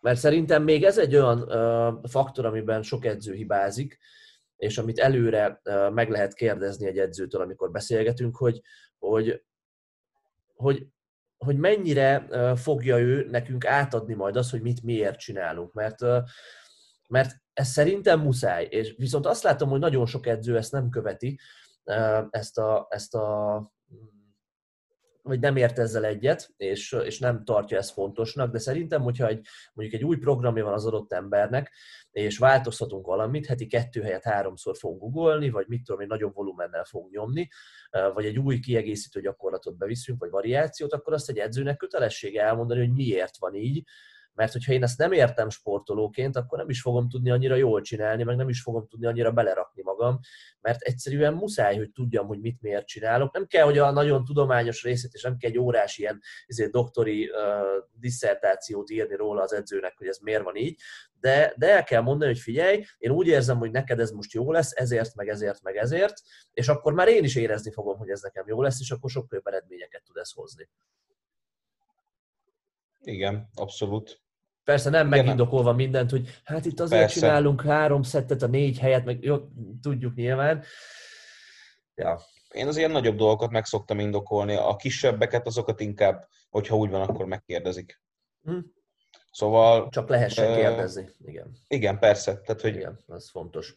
mert szerintem még ez egy olyan faktor, amiben sok edző hibázik, és amit előre meg lehet kérdezni egy edzőtől, amikor beszélgetünk, hogy, hogy, hogy, hogy mennyire fogja ő nekünk átadni majd azt, hogy mit miért csinálunk. Mert, uh, mert ez szerintem muszáj. És viszont azt látom, hogy nagyon sok edző ezt nem követi, ezt a, ezt a vagy nem ért ezzel egyet, és, és nem tartja ezt fontosnak, de szerintem, hogyha egy, mondjuk egy új programja van az adott embernek, és változtatunk valamit, heti kettő helyet háromszor fogunk googolni, vagy mit tudom, egy nagyobb volumennel fogunk nyomni, vagy egy új kiegészítő gyakorlatot beviszünk, vagy variációt, akkor azt egy edzőnek kötelessége elmondani, hogy miért van így, mert hogyha én ezt nem értem sportolóként, akkor nem is fogom tudni annyira jól csinálni, meg nem is fogom tudni annyira belerakni magam, mert egyszerűen muszáj, hogy tudjam, hogy mit miért csinálok. Nem kell, hogy a nagyon tudományos részét, és nem kell egy órás ilyen ezért doktori uh, disszertációt írni róla az edzőnek, hogy ez miért van így, de, de el kell mondani, hogy figyelj, én úgy érzem, hogy neked ez most jó lesz, ezért, meg ezért, meg ezért, és akkor már én is érezni fogom, hogy ez nekem jó lesz, és akkor sokkal jobb eredményeket tud ez hozni. Igen, abszolút. Persze nem megindokolva mindent, hogy hát itt azért Persze. csinálunk három szettet a négy helyet, meg jó, tudjuk nyilván. Ja. Én az ilyen nagyobb dolgokat meg szoktam indokolni, a kisebbeket azokat inkább, hogyha úgy van, akkor megkérdezik. Hm. Szóval... Csak lehessen uh, kérdezni, igen. Igen, persze. Tehát, hogy igen, ez fontos.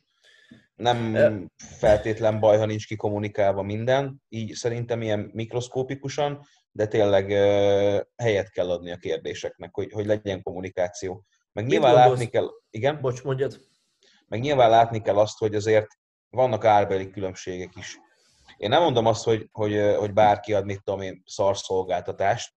Nem feltétlen baj, ha nincs kikommunikálva minden, így szerintem ilyen mikroszkópikusan, de tényleg helyet kell adni a kérdéseknek, hogy, hogy legyen kommunikáció. Meg Mit nyilván gondolsz? látni kell... Igen? Bocs, mondjad. Meg nyilván látni kell azt, hogy azért vannak árbeli különbségek is. Én nem mondom azt, hogy, hogy, hogy bárki ad, mit tudom én, szarszolgáltatást,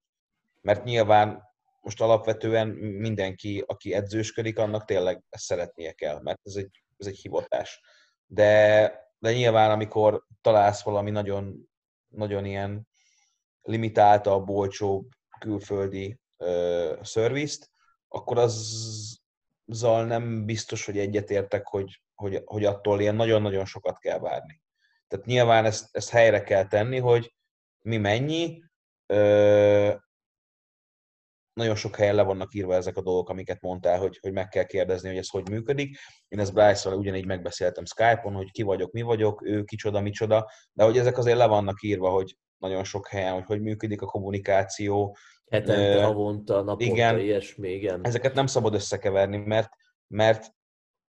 mert nyilván most alapvetően mindenki, aki edzősködik, annak tényleg ezt szeretnie kell, mert ez egy, ez egy hivatás. De, de nyilván, amikor találsz valami nagyon, nagyon ilyen limitáltabb, olcsóbb külföldi ö, szervizt, akkor azzal nem biztos, hogy egyetértek, hogy, hogy, hogy attól ilyen nagyon-nagyon sokat kell várni. Tehát nyilván ezt, ezt helyre kell tenni, hogy mi mennyi, ö, nagyon sok helyen le vannak írva ezek a dolgok, amiket mondtál, hogy, hogy meg kell kérdezni, hogy ez hogy működik. Én ezt Bryce-val ugyanígy megbeszéltem Skype-on, hogy ki vagyok, mi vagyok, ő kicsoda, micsoda, de hogy ezek azért le vannak írva, hogy nagyon sok helyen, hogy hogy működik a kommunikáció. Hetente, uh, havonta, naponta, igen, ilyesmi, igen. Ezeket nem szabad összekeverni, mert, mert,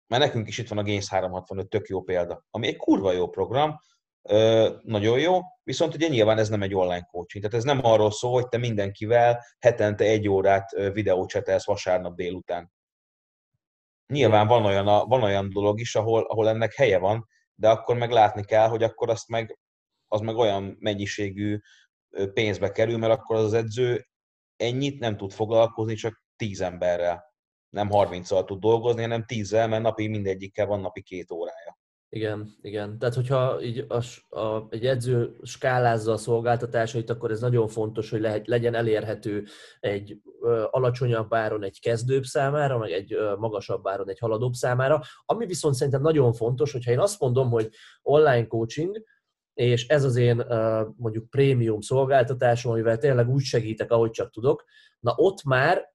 mert nekünk is itt van a Gains 365, tök jó példa, ami egy kurva jó program, nagyon jó, viszont ugye nyilván ez nem egy online coaching, tehát ez nem arról szól, hogy te mindenkivel hetente egy órát videócsetelsz vasárnap délután. Nyilván van olyan, van olyan dolog is, ahol, ahol ennek helye van, de akkor meg látni kell, hogy akkor azt meg, az meg olyan mennyiségű pénzbe kerül, mert akkor az edző ennyit nem tud foglalkozni, csak tíz emberrel. Nem 30 tud dolgozni, hanem tízzel, mert napi mindegyikkel van napi két órája. Igen, igen. Tehát, hogyha így a, a, egy edző skálázza a szolgáltatásait, akkor ez nagyon fontos, hogy le, legyen elérhető egy ö, alacsonyabb áron egy kezdőbb számára, meg egy ö, magasabb áron egy haladóbb számára. Ami viszont szerintem nagyon fontos, hogyha én azt mondom, hogy online coaching, és ez az én mondjuk prémium szolgáltatásom, amivel tényleg úgy segítek, ahogy csak tudok, na ott már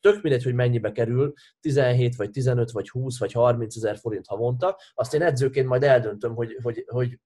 tök mindegy, hogy mennyibe kerül, 17 vagy 15 vagy 20 vagy 30 ezer forint havonta, azt én edzőként majd eldöntöm, hogy, hogy, hogy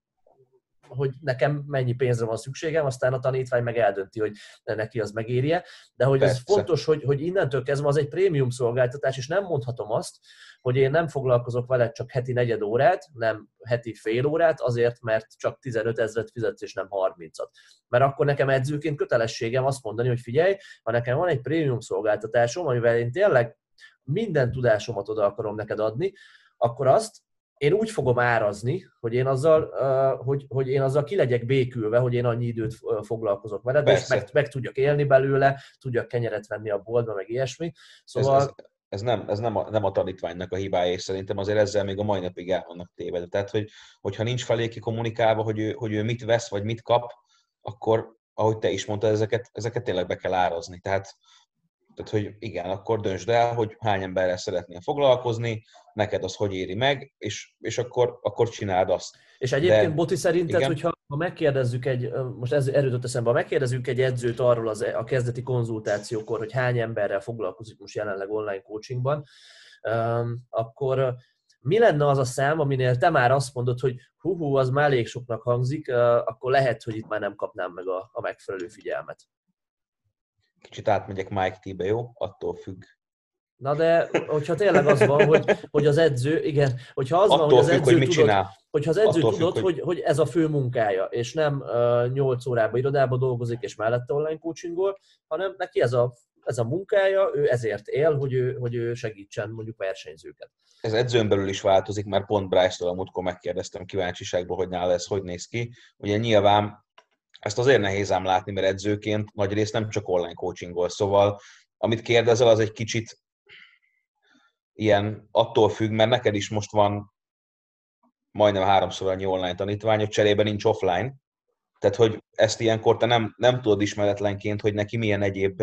hogy nekem mennyi pénzre van szükségem, aztán a tanítvány meg eldönti, hogy neki az megérje. De hogy Persze. ez fontos, hogy, hogy innentől kezdve az egy prémium szolgáltatás, és nem mondhatom azt, hogy én nem foglalkozok vele csak heti negyed órát, nem heti fél órát, azért, mert csak 15 ezeret fizetsz, és nem 30-at. Mert akkor nekem edzőként kötelességem azt mondani, hogy figyelj, ha nekem van egy prémium szolgáltatásom, amivel én tényleg minden tudásomat oda akarom neked adni, akkor azt én úgy fogom árazni, hogy én azzal, hogy, hogy én azzal ki legyek békülve, hogy én annyi időt foglalkozok veled, Persze. és meg, meg tudjak élni belőle, tudjak kenyeret venni a boltba, meg ilyesmi. Szóval... Ez, ez, ez nem, ez nem, a, nem a tanítványnak a hibája, és szerintem azért ezzel még a mai napig el vannak tévedve. Tehát, hogy, hogyha nincs feléki kommunikálva, hogy ő, hogy ő mit vesz, vagy mit kap, akkor, ahogy te is mondtad, ezeket, ezeket tényleg be kell árazni. Tehát, tehát, hogy igen, akkor döntsd el, hogy hány emberrel szeretnél foglalkozni, neked az hogy éri meg, és, és akkor, akkor csináld azt. És egyébként, De, Boti, szerinted, igen? hogyha ha megkérdezzük egy, most ez erőt eszembe, ha megkérdezzük egy edzőt arról az, a kezdeti konzultációkor, hogy hány emberrel foglalkozik most jelenleg online coachingban, akkor mi lenne az a szám, aminél te már azt mondod, hogy hú, hú az már elég soknak hangzik, akkor lehet, hogy itt már nem kapnám meg a, a megfelelő figyelmet. Kicsit átmegyek Mike T-be, jó? Attól függ. Na de, hogyha tényleg az van, hogy, hogy az edző, igen, hogyha az Attól van, hogy az függ, edző hogy mit tudod, csinál. hogyha az edző Attól tudod, függ, hogy... hogy, hogy ez a fő munkája, és nem uh, 8 órában irodába dolgozik, és mellette online coachingol, hanem neki ez a, ez a munkája, ő ezért él, hogy ő, hogy ő segítsen mondjuk versenyzőket. Ez edzőn belül is változik, mert pont Bryce-től a múltkor megkérdeztem kíváncsiságból, hogy nála ez hogy néz ki. Ugye nyilván ezt azért nehéz ám látni, mert edzőként nagy rész nem csak online coachingol, szóval amit kérdezel, az egy kicsit ilyen attól függ, mert neked is most van majdnem háromszor annyi online tanítvány, cserébe nincs offline, tehát, hogy ezt ilyenkor te nem, nem tudod ismeretlenként, hogy neki milyen egyéb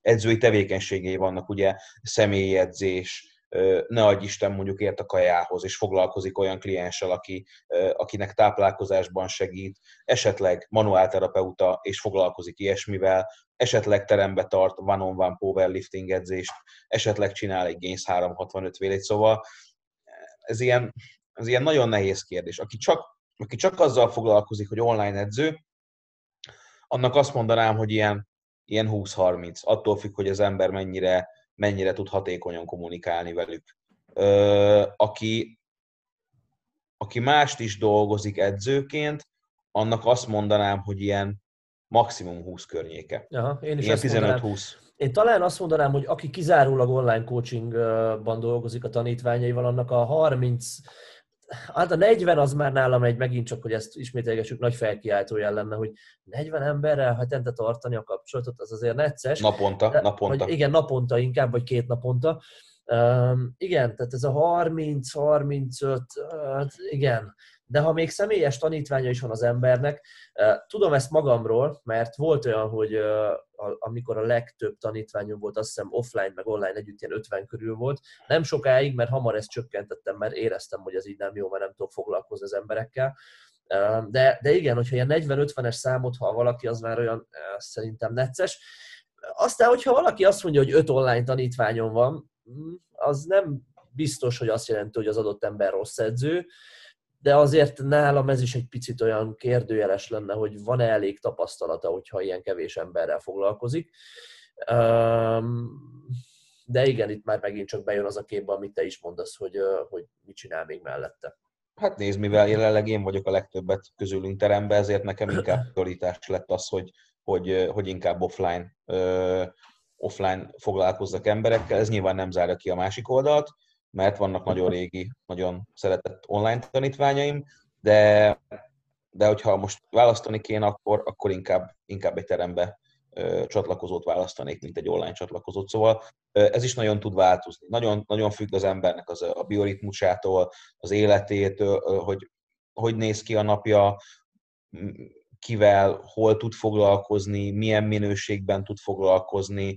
edzői tevékenységei vannak, ugye személyi edzés, ne adj Isten mondjuk ért a kajához, és foglalkozik olyan klienssel, aki, akinek táplálkozásban segít, esetleg manuálterapeuta, és foglalkozik ilyesmivel, esetleg terembe tart one-on-one powerlifting edzést, esetleg csinál egy Gains 365 vélét, szóval ez ilyen, ez ilyen nagyon nehéz kérdés. Aki csak, aki csak azzal foglalkozik, hogy online edző, annak azt mondanám, hogy ilyen, ilyen 20-30. Attól függ, hogy az ember mennyire, mennyire tud hatékonyan kommunikálni velük. Aki, aki mást is dolgozik edzőként, annak azt mondanám, hogy ilyen maximum 20 környéke. Aha, én is ilyen 15-20. Én talán azt mondanám, hogy aki kizárólag online coachingban dolgozik a tanítványaival, annak a 30 Hát a 40 az már nálam egy, megint csak, hogy ezt ismételgessük, nagy felkiáltójel lenne, hogy 40 emberrel hetente tartani a kapcsolatot, az azért necces. Naponta, de, naponta. Vagy igen, naponta inkább, vagy két naponta. Um, igen, tehát ez a 30-35, hát igen, de ha még személyes tanítványa is van az embernek, tudom ezt magamról, mert volt olyan, hogy amikor a legtöbb tanítványom volt, azt hiszem offline meg online együtt ilyen 50 körül volt, nem sokáig, mert hamar ezt csökkentettem, mert éreztem, hogy ez így nem jó, mert nem tudok foglalkozni az emberekkel. De, de igen, hogyha ilyen 40-50-es számot, ha valaki, az már olyan szerintem necces. Aztán, hogyha valaki azt mondja, hogy 5 online tanítványom van, az nem biztos, hogy azt jelenti, hogy az adott ember rossz edző, de azért nálam ez is egy picit olyan kérdőjeles lenne, hogy van-e elég tapasztalata, hogyha ilyen kevés emberrel foglalkozik. De igen, itt már megint csak bejön az a képbe, amit te is mondasz, hogy, hogy mit csinál még mellette. Hát nézd, mivel jelenleg én vagyok a legtöbbet közülünk teremben, ezért nekem inkább prioritás lett az, hogy, hogy, hogy inkább offline, offline foglalkozzak emberekkel. Ez nyilván nem zárja ki a másik oldalt, mert vannak nagyon régi, nagyon szeretett online tanítványaim, de, de hogyha most választani kéne, akkor, akkor inkább, inkább egy terembe ö, csatlakozót választanék, mint egy online csatlakozót. Szóval ö, ez is nagyon tud változni. Nagyon, nagyon függ az embernek az, a bioritmusától, az életétől, hogy hogy néz ki a napja, kivel, hol tud foglalkozni, milyen minőségben tud foglalkozni,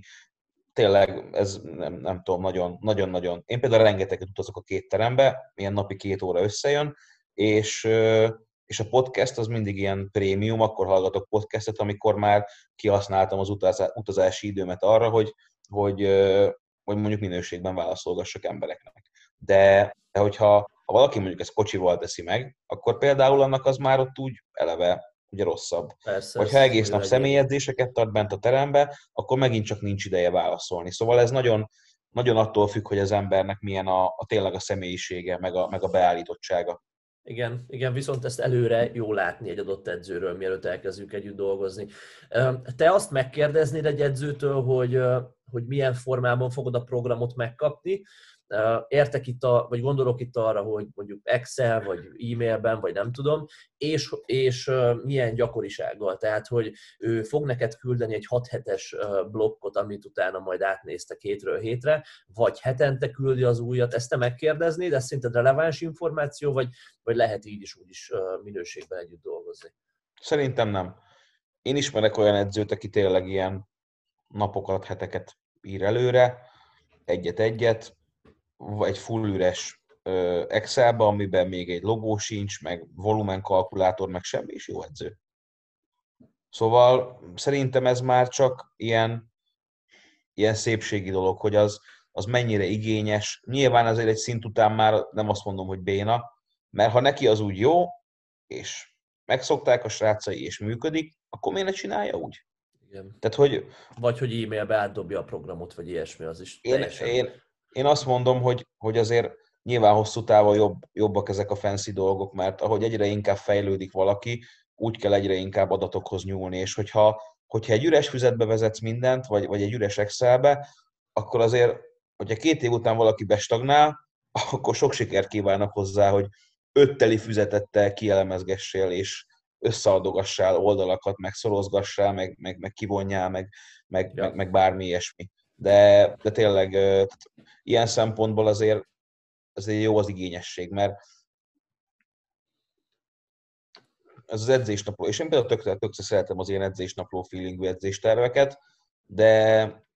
tényleg ez nem, nem tudom, nagyon, nagyon-nagyon. Én például rengeteget utazok a két terembe, ilyen napi két óra összejön, és, és a podcast az mindig ilyen prémium, akkor hallgatok podcastet, amikor már kihasználtam az utazási időmet arra, hogy, hogy, hogy mondjuk minőségben válaszolgassak embereknek. De, de hogyha ha valaki mondjuk ezt kocsival teszi meg, akkor például annak az már ott úgy eleve ugye rosszabb. Persze, Vagy ha egész nap személyedzéseket tart bent a terembe, akkor megint csak nincs ideje válaszolni. Szóval ez nagyon, nagyon attól függ, hogy az embernek milyen a, a tényleg a személyisége, meg a, meg a beállítottsága. Igen, igen, viszont ezt előre jó látni egy adott edzőről, mielőtt elkezdjük együtt dolgozni. Te azt megkérdeznéd egy edzőtől, hogy, hogy milyen formában fogod a programot megkapni, Értek itt, a, vagy gondolok itt arra, hogy mondjuk Excel, vagy e-mailben, vagy nem tudom, és, és milyen gyakorisággal. Tehát, hogy ő fog neked küldeni egy 6 hetes blokkot, amit utána majd átnéztek hétről hétre, vagy hetente küldi az újat. Ezt te megkérdeznéd, ez szinte releváns információ, vagy, vagy lehet így is úgy is minőségben együtt dolgozni? Szerintem nem. Én ismerek olyan edzőt, aki tényleg ilyen napokat, heteket ír előre, egyet-egyet, egy full üres Excelbe, amiben még egy logó sincs, meg volumenkalkulátor, meg semmi, és jó edző. Szóval szerintem ez már csak ilyen, ilyen szépségi dolog, hogy az, az mennyire igényes. Nyilván azért egy szint után már nem azt mondom, hogy béna, mert ha neki az úgy jó, és megszokták a srácai, és működik, akkor miért ne csinálja úgy? Igen. Tehát, hogy... Vagy hogy e-mailbe átdobja a programot, vagy ilyesmi, az is én, én, én azt mondom, hogy, hogy azért nyilván hosszú távon jobb, jobbak ezek a fancy dolgok, mert ahogy egyre inkább fejlődik valaki, úgy kell egyre inkább adatokhoz nyúlni, és hogyha, hogyha egy üres füzetbe vezetsz mindent, vagy, vagy egy üres Excelbe, akkor azért, hogyha két év után valaki bestagnál, akkor sok sikert kívánok hozzá, hogy ötteli füzetettel kielemezgessél, és összeadogassál oldalakat, meg szorozgassál, meg, meg, meg kivonjál, meg, meg, ja. meg, meg bármi ilyesmi. De, de tényleg ilyen szempontból azért, azért jó az igényesség, mert ez az edzésnapló, és én például tökre, tökre szeretem az ilyen edzésnapló feelingű edzésterveket, de,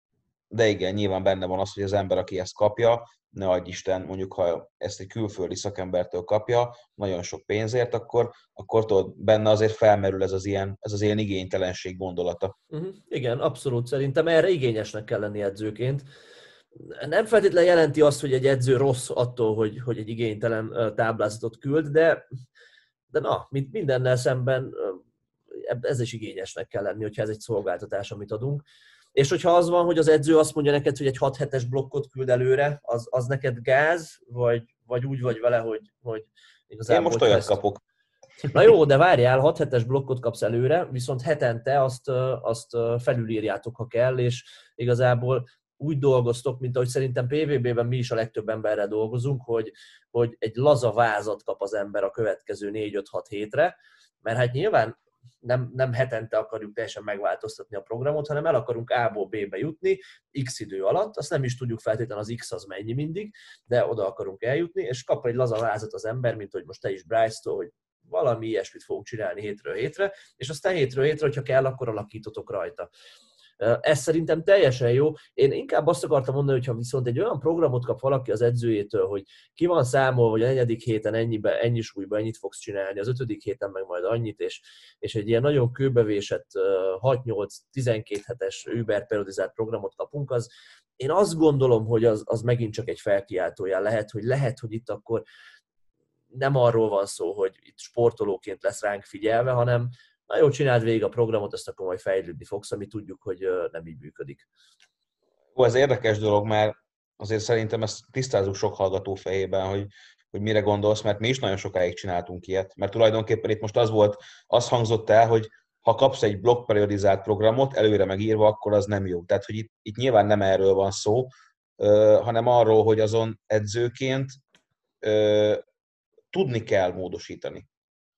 de igen, nyilván benne van az, hogy az ember, aki ezt kapja, ne adj Isten, mondjuk ha ezt egy külföldi szakembertől kapja, nagyon sok pénzért, akkor, akkor tudod, benne azért felmerül ez az ilyen, ez az ilyen igénytelenség gondolata. Uh-huh. Igen, abszolút. Szerintem erre igényesnek kell lenni edzőként. Nem feltétlenül jelenti azt, hogy egy edző rossz attól, hogy, hogy egy igénytelen táblázatot küld, de, de na, mint mindennel szemben ez is igényesnek kell lenni, hogyha ez egy szolgáltatás, amit adunk. És hogyha az van, hogy az edző azt mondja neked, hogy egy 6 hetes blokkot küld előre, az, az neked gáz, vagy, vagy úgy vagy vele, hogy, hogy igazából... Én most olyat ezt... kapok. Na jó, de várjál, 6 hetes blokkot kapsz előre, viszont hetente azt, azt felülírjátok, ha kell, és igazából úgy dolgoztok, mint ahogy szerintem PVB-ben mi is a legtöbb emberrel dolgozunk, hogy, hogy egy laza vázat kap az ember a következő 4-5-6 hétre, mert hát nyilván nem, nem hetente akarjuk teljesen megváltoztatni a programot, hanem el akarunk A-ból B-be jutni x idő alatt, azt nem is tudjuk feltétlenül az x az mennyi mindig, de oda akarunk eljutni, és kap egy lazavázat az ember, mint hogy most te is Bryce-tól, hogy valami ilyesmit fogunk csinálni hétről hétre, és aztán hétről hétre, hogyha kell, akkor alakítotok rajta. Ez szerintem teljesen jó. Én inkább azt akartam mondani, hogy ha viszont egy olyan programot kap valaki az edzőjétől, hogy ki van számolva, hogy a negyedik héten ennyibe, ennyi súlyba ennyit fogsz csinálni, az ötödik héten meg majd annyit, és, és egy ilyen nagyon kőbevésett 6-8-12 hetes Uber periodizált programot kapunk, az én azt gondolom, hogy az, az megint csak egy felkiáltójel lehet, hogy lehet, hogy itt akkor nem arról van szó, hogy itt sportolóként lesz ránk figyelve, hanem, na jó, csináld végig a programot, ezt akkor majd fejlődni fogsz, ami tudjuk, hogy nem így működik. Ó, ez érdekes dolog, mert azért szerintem ezt tisztázunk sok hallgató fejében, hogy, hogy mire gondolsz, mert mi is nagyon sokáig csináltunk ilyet. Mert tulajdonképpen itt most az volt, az hangzott el, hogy ha kapsz egy blokkperiodizált programot, előre megírva, akkor az nem jó. Tehát, hogy itt, itt nyilván nem erről van szó, hanem arról, hogy azon edzőként tudni kell módosítani.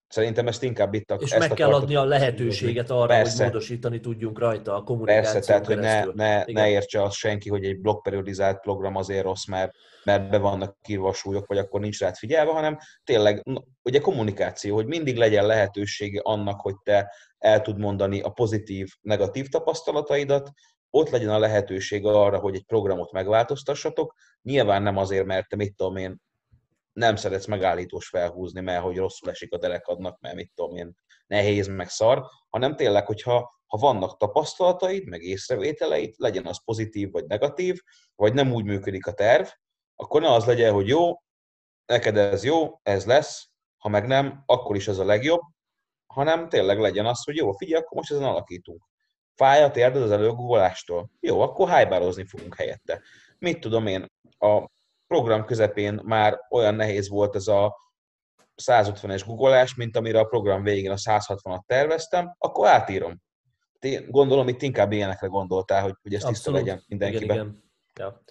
Szerintem ezt inkább itt a, És ezt meg kell adni a lehetőséget arra, Persze. hogy módosítani tudjunk rajta a kommunikációt. Persze, tehát hogy ne, ne, ne értse azt senki, hogy egy blokkperiodizált program azért rossz, mert, mert be vannak írva a súlyok, vagy akkor nincs rád figyelve, hanem tényleg ugye kommunikáció, hogy mindig legyen lehetősége annak, hogy te el tud mondani a pozitív, negatív tapasztalataidat, ott legyen a lehetőség arra, hogy egy programot megváltoztassatok. Nyilván nem azért, mert te mit tudom én, nem szeretsz megállítós felhúzni, mert hogy rosszul esik a derekadnak, mert mit tudom én, nehéz, meg szar, hanem tényleg, hogyha ha vannak tapasztalataid, meg észrevételeid, legyen az pozitív vagy negatív, vagy nem úgy működik a terv, akkor ne az legyen, hogy jó, neked ez jó, ez lesz, ha meg nem, akkor is ez a legjobb, hanem tényleg legyen az, hogy jó, figyelj, akkor most ezen alakítunk. Fáj a az előgugolástól? Jó, akkor hájbározni fogunk helyette. Mit tudom én, a program közepén már olyan nehéz volt ez a 150-es googolás, mint amire a program végén a 160-at terveztem, akkor átírom. gondolom itt inkább ilyenekre gondoltál, hogy, hogy ez tiszta legyen mindenkiben. Igen, igen. Ja.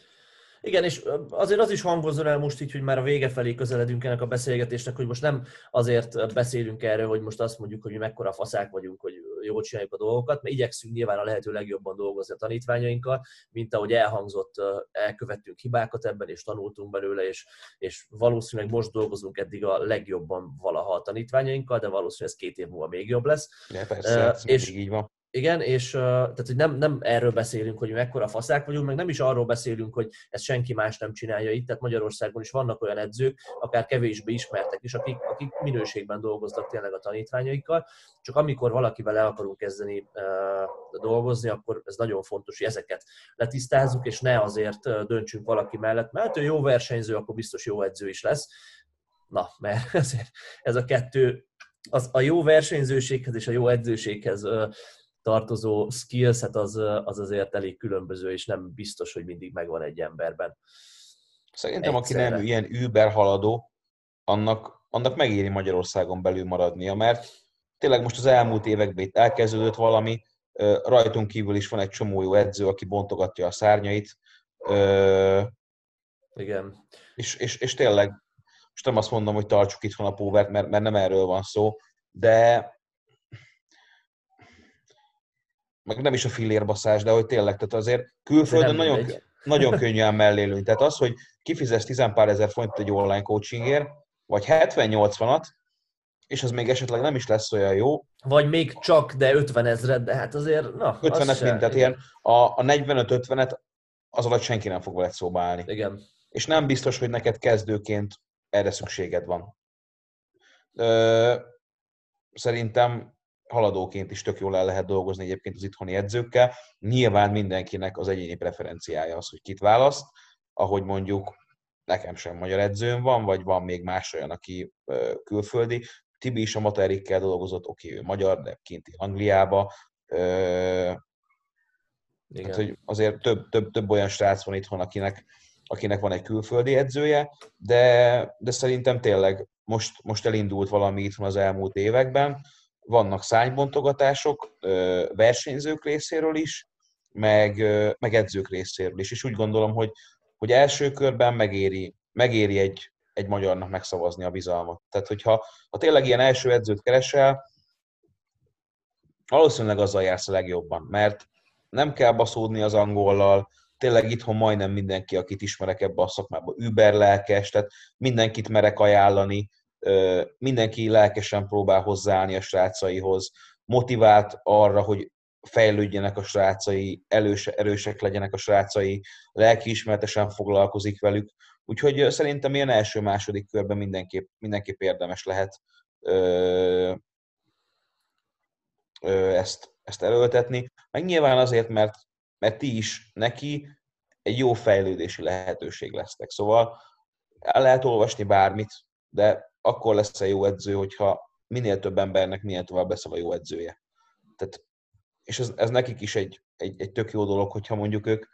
Igen, és azért az is hangozzon el most így, hogy már a vége felé közeledünk ennek a beszélgetésnek, hogy most nem azért beszélünk erről, hogy most azt mondjuk, hogy mi mekkora faszák vagyunk, hogy jól csináljuk a dolgokat, mert igyekszünk nyilván a lehető legjobban dolgozni a tanítványainkkal, mint ahogy elhangzott, elkövettünk hibákat ebben, és tanultunk belőle, és, és valószínűleg most dolgozunk eddig a legjobban valaha a tanítványainkkal, de valószínűleg ez két év múlva még jobb lesz. Ja, persze, uh, és, így van. Igen, és tehát, hogy nem, nem erről beszélünk, hogy mekkora faszák vagyunk, meg nem is arról beszélünk, hogy ezt senki más nem csinálja itt, tehát Magyarországon is vannak olyan edzők, akár kevésbé ismertek is, akik, akik minőségben dolgoznak tényleg a tanítványaikkal, csak amikor valakivel el akarunk kezdeni uh, dolgozni, akkor ez nagyon fontos, hogy ezeket letisztázzuk, és ne azért döntsünk valaki mellett, mert ő jó versenyző, akkor biztos jó edző is lesz. Na, mert ezért ez a kettő, az, a jó versenyzőséghez és a jó edzőséghez uh, tartozó skillset az, az azért elég különböző, és nem biztos, hogy mindig megvan egy emberben. Szerintem, Egyszerre. aki nem ilyen Uber haladó, annak, annak megéri Magyarországon belül maradnia, mert tényleg most az elmúlt években itt elkezdődött valami, rajtunk kívül is van egy csomó jó edző, aki bontogatja a szárnyait. Igen. És, és, és tényleg, most nem azt mondom, hogy tartsuk itthon a póvert, mert, mert nem erről van szó, de meg nem is a fillérbaszás, de hogy tényleg, tehát azért külföldön nagyon, nagyon könnyen mellélünk. Tehát az, hogy kifizesz 10 pár ezer forintot egy online coachingért, vagy 70-80-at, és az még esetleg nem is lesz olyan jó. Vagy még csak, de 50 ezred, de hát azért, na, 50-et mind, tehát ilyen a, a 45-50-et az alatt senki nem fog veled szóba állni. Igen. És nem biztos, hogy neked kezdőként erre szükséged van. Ö, szerintem haladóként is tök jól el lehet dolgozni egyébként az itthoni edzőkkel. Nyilván mindenkinek az egyéni preferenciája az, hogy kit választ, ahogy mondjuk nekem sem magyar edzőm van, vagy van még más olyan, aki külföldi. Tibi is a Materikkel dolgozott, oké, ő magyar, de kinti Angliába. Igen. Hát, hogy azért több, több, több olyan srác van itthon, akinek, akinek van egy külföldi edzője, de, de szerintem tényleg most, most elindult valami itthon az elmúlt években, vannak szánybontogatások versenyzők részéről is, meg, meg edzők részéről is. És úgy gondolom, hogy, hogy első körben megéri, megéri egy, egy magyarnak megszavazni a bizalmat. Tehát, hogyha ha tényleg ilyen első edzőt keresel, valószínűleg azzal jársz a legjobban, mert nem kell baszódni az angollal, tényleg itthon majdnem mindenki, akit ismerek ebbe a szakmába, über lelkes, tehát mindenkit merek ajánlani, mindenki lelkesen próbál hozzáállni a srácaihoz, motivált arra, hogy fejlődjenek a srácai, elős, erősek legyenek a srácai, lelkiismeretesen foglalkozik velük. Úgyhogy szerintem ilyen első-második körben mindenképp, mindenképp érdemes lehet ö, ö, ezt, ezt erőltetni. Meg nyilván azért, mert, mert ti is neki egy jó fejlődési lehetőség lesztek. Szóval el lehet olvasni bármit, de akkor lesz egy jó edző, hogyha minél több embernek minél tovább lesz a jó edzője. Tehát, és ez, ez nekik is egy, egy, egy tök jó dolog, hogyha mondjuk ők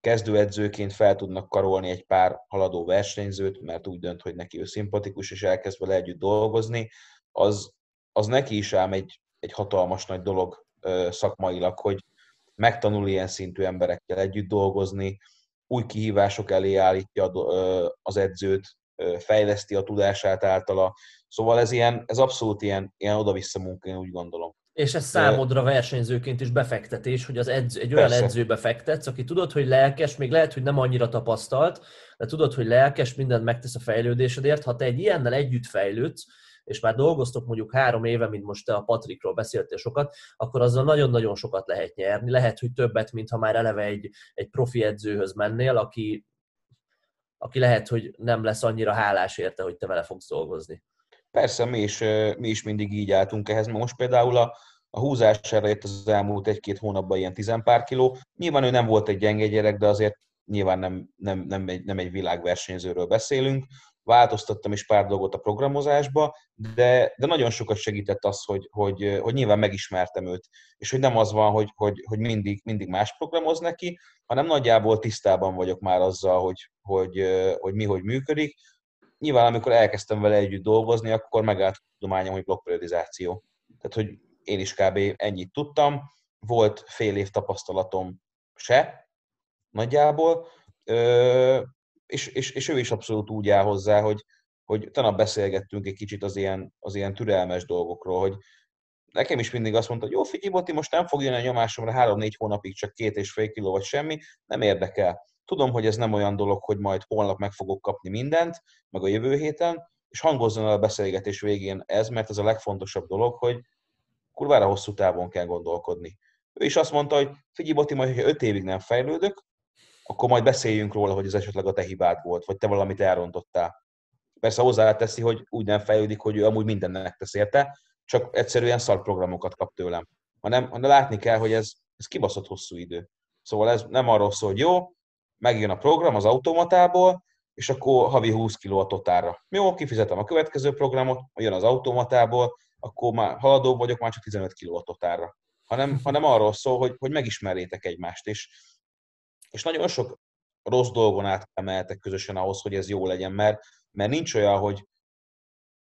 kezdőedzőként fel tudnak karolni egy pár haladó versenyzőt, mert úgy dönt, hogy neki ő szimpatikus, és elkezd vele együtt dolgozni, az, az neki is ám egy, egy hatalmas nagy dolog szakmailag, hogy megtanul ilyen szintű emberekkel együtt dolgozni, új kihívások elé állítja az edzőt, fejleszti a tudását általa. Szóval ez, ilyen, ez abszolút ilyen, ilyen oda-vissza munka, én úgy gondolom. És ez számodra versenyzőként is befektetés, hogy az edző, egy olyan Persze. edzőbe fektetsz, aki tudod, hogy lelkes, még lehet, hogy nem annyira tapasztalt, de tudod, hogy lelkes, mindent megtesz a fejlődésedért. Ha te egy ilyennel együtt fejlődsz, és már dolgoztok mondjuk három éve, mint most te a Patrikról beszéltél sokat, akkor azzal nagyon-nagyon sokat lehet nyerni. Lehet, hogy többet, mint ha már eleve egy, egy profi edzőhöz mennél, aki aki lehet, hogy nem lesz annyira hálás érte, hogy te vele fogsz dolgozni. Persze, mi is, mi is mindig így álltunk ehhez. Most például a, a húzására jött az elmúlt egy-két hónapban ilyen tizenpár kiló. Nyilván ő nem volt egy gyenge gyerek, de azért nyilván nem, nem, nem, egy, nem egy világversenyzőről beszélünk változtattam is pár dolgot a programozásba, de, de nagyon sokat segített az, hogy, hogy, hogy nyilván megismertem őt, és hogy nem az van, hogy, hogy, hogy mindig, mindig más programoz neki, hanem nagyjából tisztában vagyok már azzal, hogy, hogy, hogy mi hogy működik. Nyilván, amikor elkezdtem vele együtt dolgozni, akkor megállt a tudományom, hogy blokkperiodizáció. Tehát, hogy én is kb. ennyit tudtam, volt fél év tapasztalatom se, nagyjából, és, és, és ő is abszolút úgy áll hozzá, hogy, hogy tanap beszélgettünk egy kicsit az ilyen, az ilyen türelmes dolgokról, hogy nekem is mindig azt mondta, hogy jó, figyelj, Boti, most nem fog jönni a nyomásomra három-négy hónapig csak két és fél kiló vagy semmi, nem érdekel. Tudom, hogy ez nem olyan dolog, hogy majd holnap meg fogok kapni mindent, meg a jövő héten, és hangozzon el a beszélgetés végén ez, mert ez a legfontosabb dolog, hogy kurvára hosszú távon kell gondolkodni. Ő is azt mondta, hogy figyelj, Boti, majd, hogyha öt évig nem fejlődök, akkor majd beszéljünk róla, hogy ez esetleg a te hibád volt, vagy te valamit elrontottál. Persze hozzáteszi, hogy úgy nem fejlődik, hogy ő amúgy mindennek tesz érte, csak egyszerűen szarprogramokat kap tőlem. Hanem, hanem látni kell, hogy ez, ez kibaszott hosszú idő. Szóval ez nem arról szól, hogy jó, megjön a program az automatából, és akkor havi 20 kg a totálra. Jó, kifizetem a következő programot, jön az automatából, akkor már haladó vagyok, már csak 15 kg a totálra. Hanem, hanem arról szól, hogy, hogy megismerjétek egymást, és, és nagyon sok rossz dolgon át emeltek közösen ahhoz, hogy ez jó legyen, mert, mert nincs olyan, hogy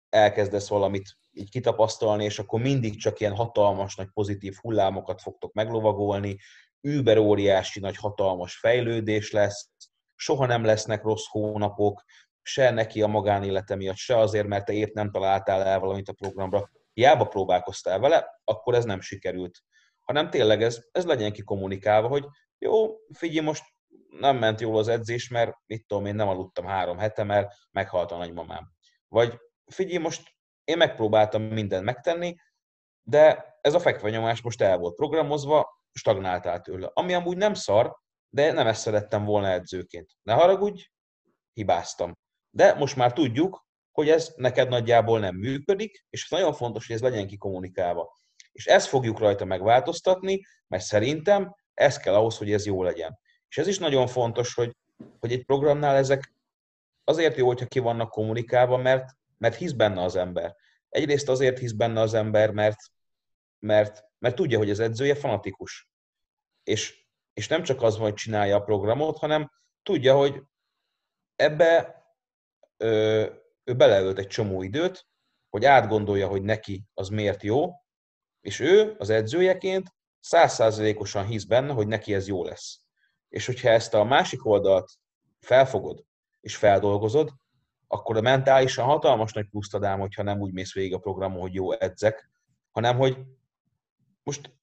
elkezdesz valamit így kitapasztalni, és akkor mindig csak ilyen hatalmas, nagy pozitív hullámokat fogtok meglovagolni, über óriási, nagy hatalmas fejlődés lesz, soha nem lesznek rossz hónapok, se neki a magánélete miatt, se azért, mert te épp nem találtál el valamit a programra, hiába próbálkoztál vele, akkor ez nem sikerült. Hanem tényleg ez, ez legyen ki kommunikálva, hogy jó, figyelj, most nem ment jól az edzés, mert mit tudom én, nem aludtam három hete, mert meghalt a nagymamám. Vagy figyelj, most én megpróbáltam mindent megtenni, de ez a fekvenyomás most el volt programozva, stagnáltál tőle. Ami amúgy nem szar, de nem ezt szerettem volna edzőként. Ne haragudj, hibáztam. De most már tudjuk, hogy ez neked nagyjából nem működik, és nagyon fontos, hogy ez legyen kikommunikálva. És ezt fogjuk rajta megváltoztatni, mert szerintem ez kell ahhoz, hogy ez jó legyen. És ez is nagyon fontos, hogy, hogy egy programnál ezek azért jó, hogyha ki vannak kommunikálva, mert, mert hisz benne az ember. Egyrészt azért hisz benne az ember, mert, mert, mert tudja, hogy az edzője fanatikus. És, és nem csak az, hogy csinálja a programot, hanem tudja, hogy ebbe ö, ő beleölt egy csomó időt, hogy átgondolja, hogy neki az miért jó, és ő az edzőjeként százszázalékosan hisz benne, hogy neki ez jó lesz. És hogyha ezt a másik oldalt felfogod és feldolgozod, akkor a mentálisan hatalmas nagy pluszt ad ám, hogyha nem úgy mész végig a programon, hogy jó edzek, hanem hogy most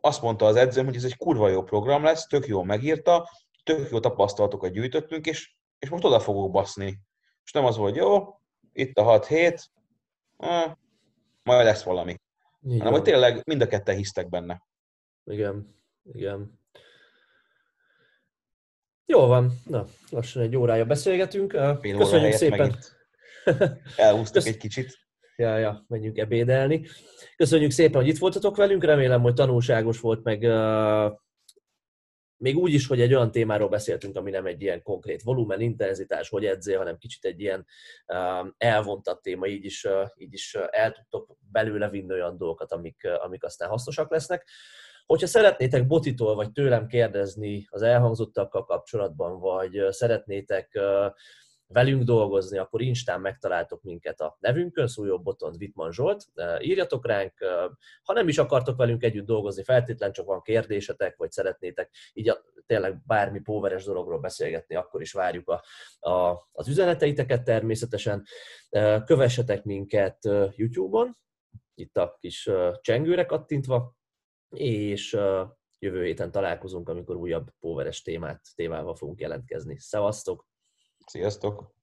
azt mondta az edzőm, hogy ez egy kurva jó program lesz, tök jól megírta, tök jó tapasztalatokat gyűjtöttünk, és, és most oda fogok baszni. És nem az volt, jó, itt a 6 hét, ah, majd lesz valami. Így hanem, hogy tényleg mind a ketten hisztek benne. Igen, igen. Jó van, na, lassan egy órája beszélgetünk. Fél Köszönjük szépen. Elhúztuk Kösz... egy kicsit. Ja, ja, menjünk ebédelni. Köszönjük szépen, hogy itt voltatok velünk, remélem, hogy tanulságos volt, meg uh, még úgy is, hogy egy olyan témáról beszéltünk, ami nem egy ilyen konkrét volumen, intenzitás, hogy edzél, hanem kicsit egy ilyen uh, elvontat téma, így is, uh, így is el tudtok belőle vinni olyan dolgokat, amik, amik aztán hasznosak lesznek. Hogyha szeretnétek Botitól vagy tőlem kérdezni az elhangzottakkal kapcsolatban, vagy szeretnétek velünk dolgozni, akkor Instán megtaláltok minket a nevünkön, Boton Vitman Zsolt, írjatok ránk, ha nem is akartok velünk együtt dolgozni, feltétlen csak van kérdésetek, vagy szeretnétek így a, tényleg bármi póveres dologról beszélgetni, akkor is várjuk a, a, az üzeneteiteket természetesen. Kövessetek minket YouTube-on, itt a kis csengőre kattintva, és jövő héten találkozunk, amikor újabb póveres témát, témával fogunk jelentkezni. Szevasztok! Sziasztok!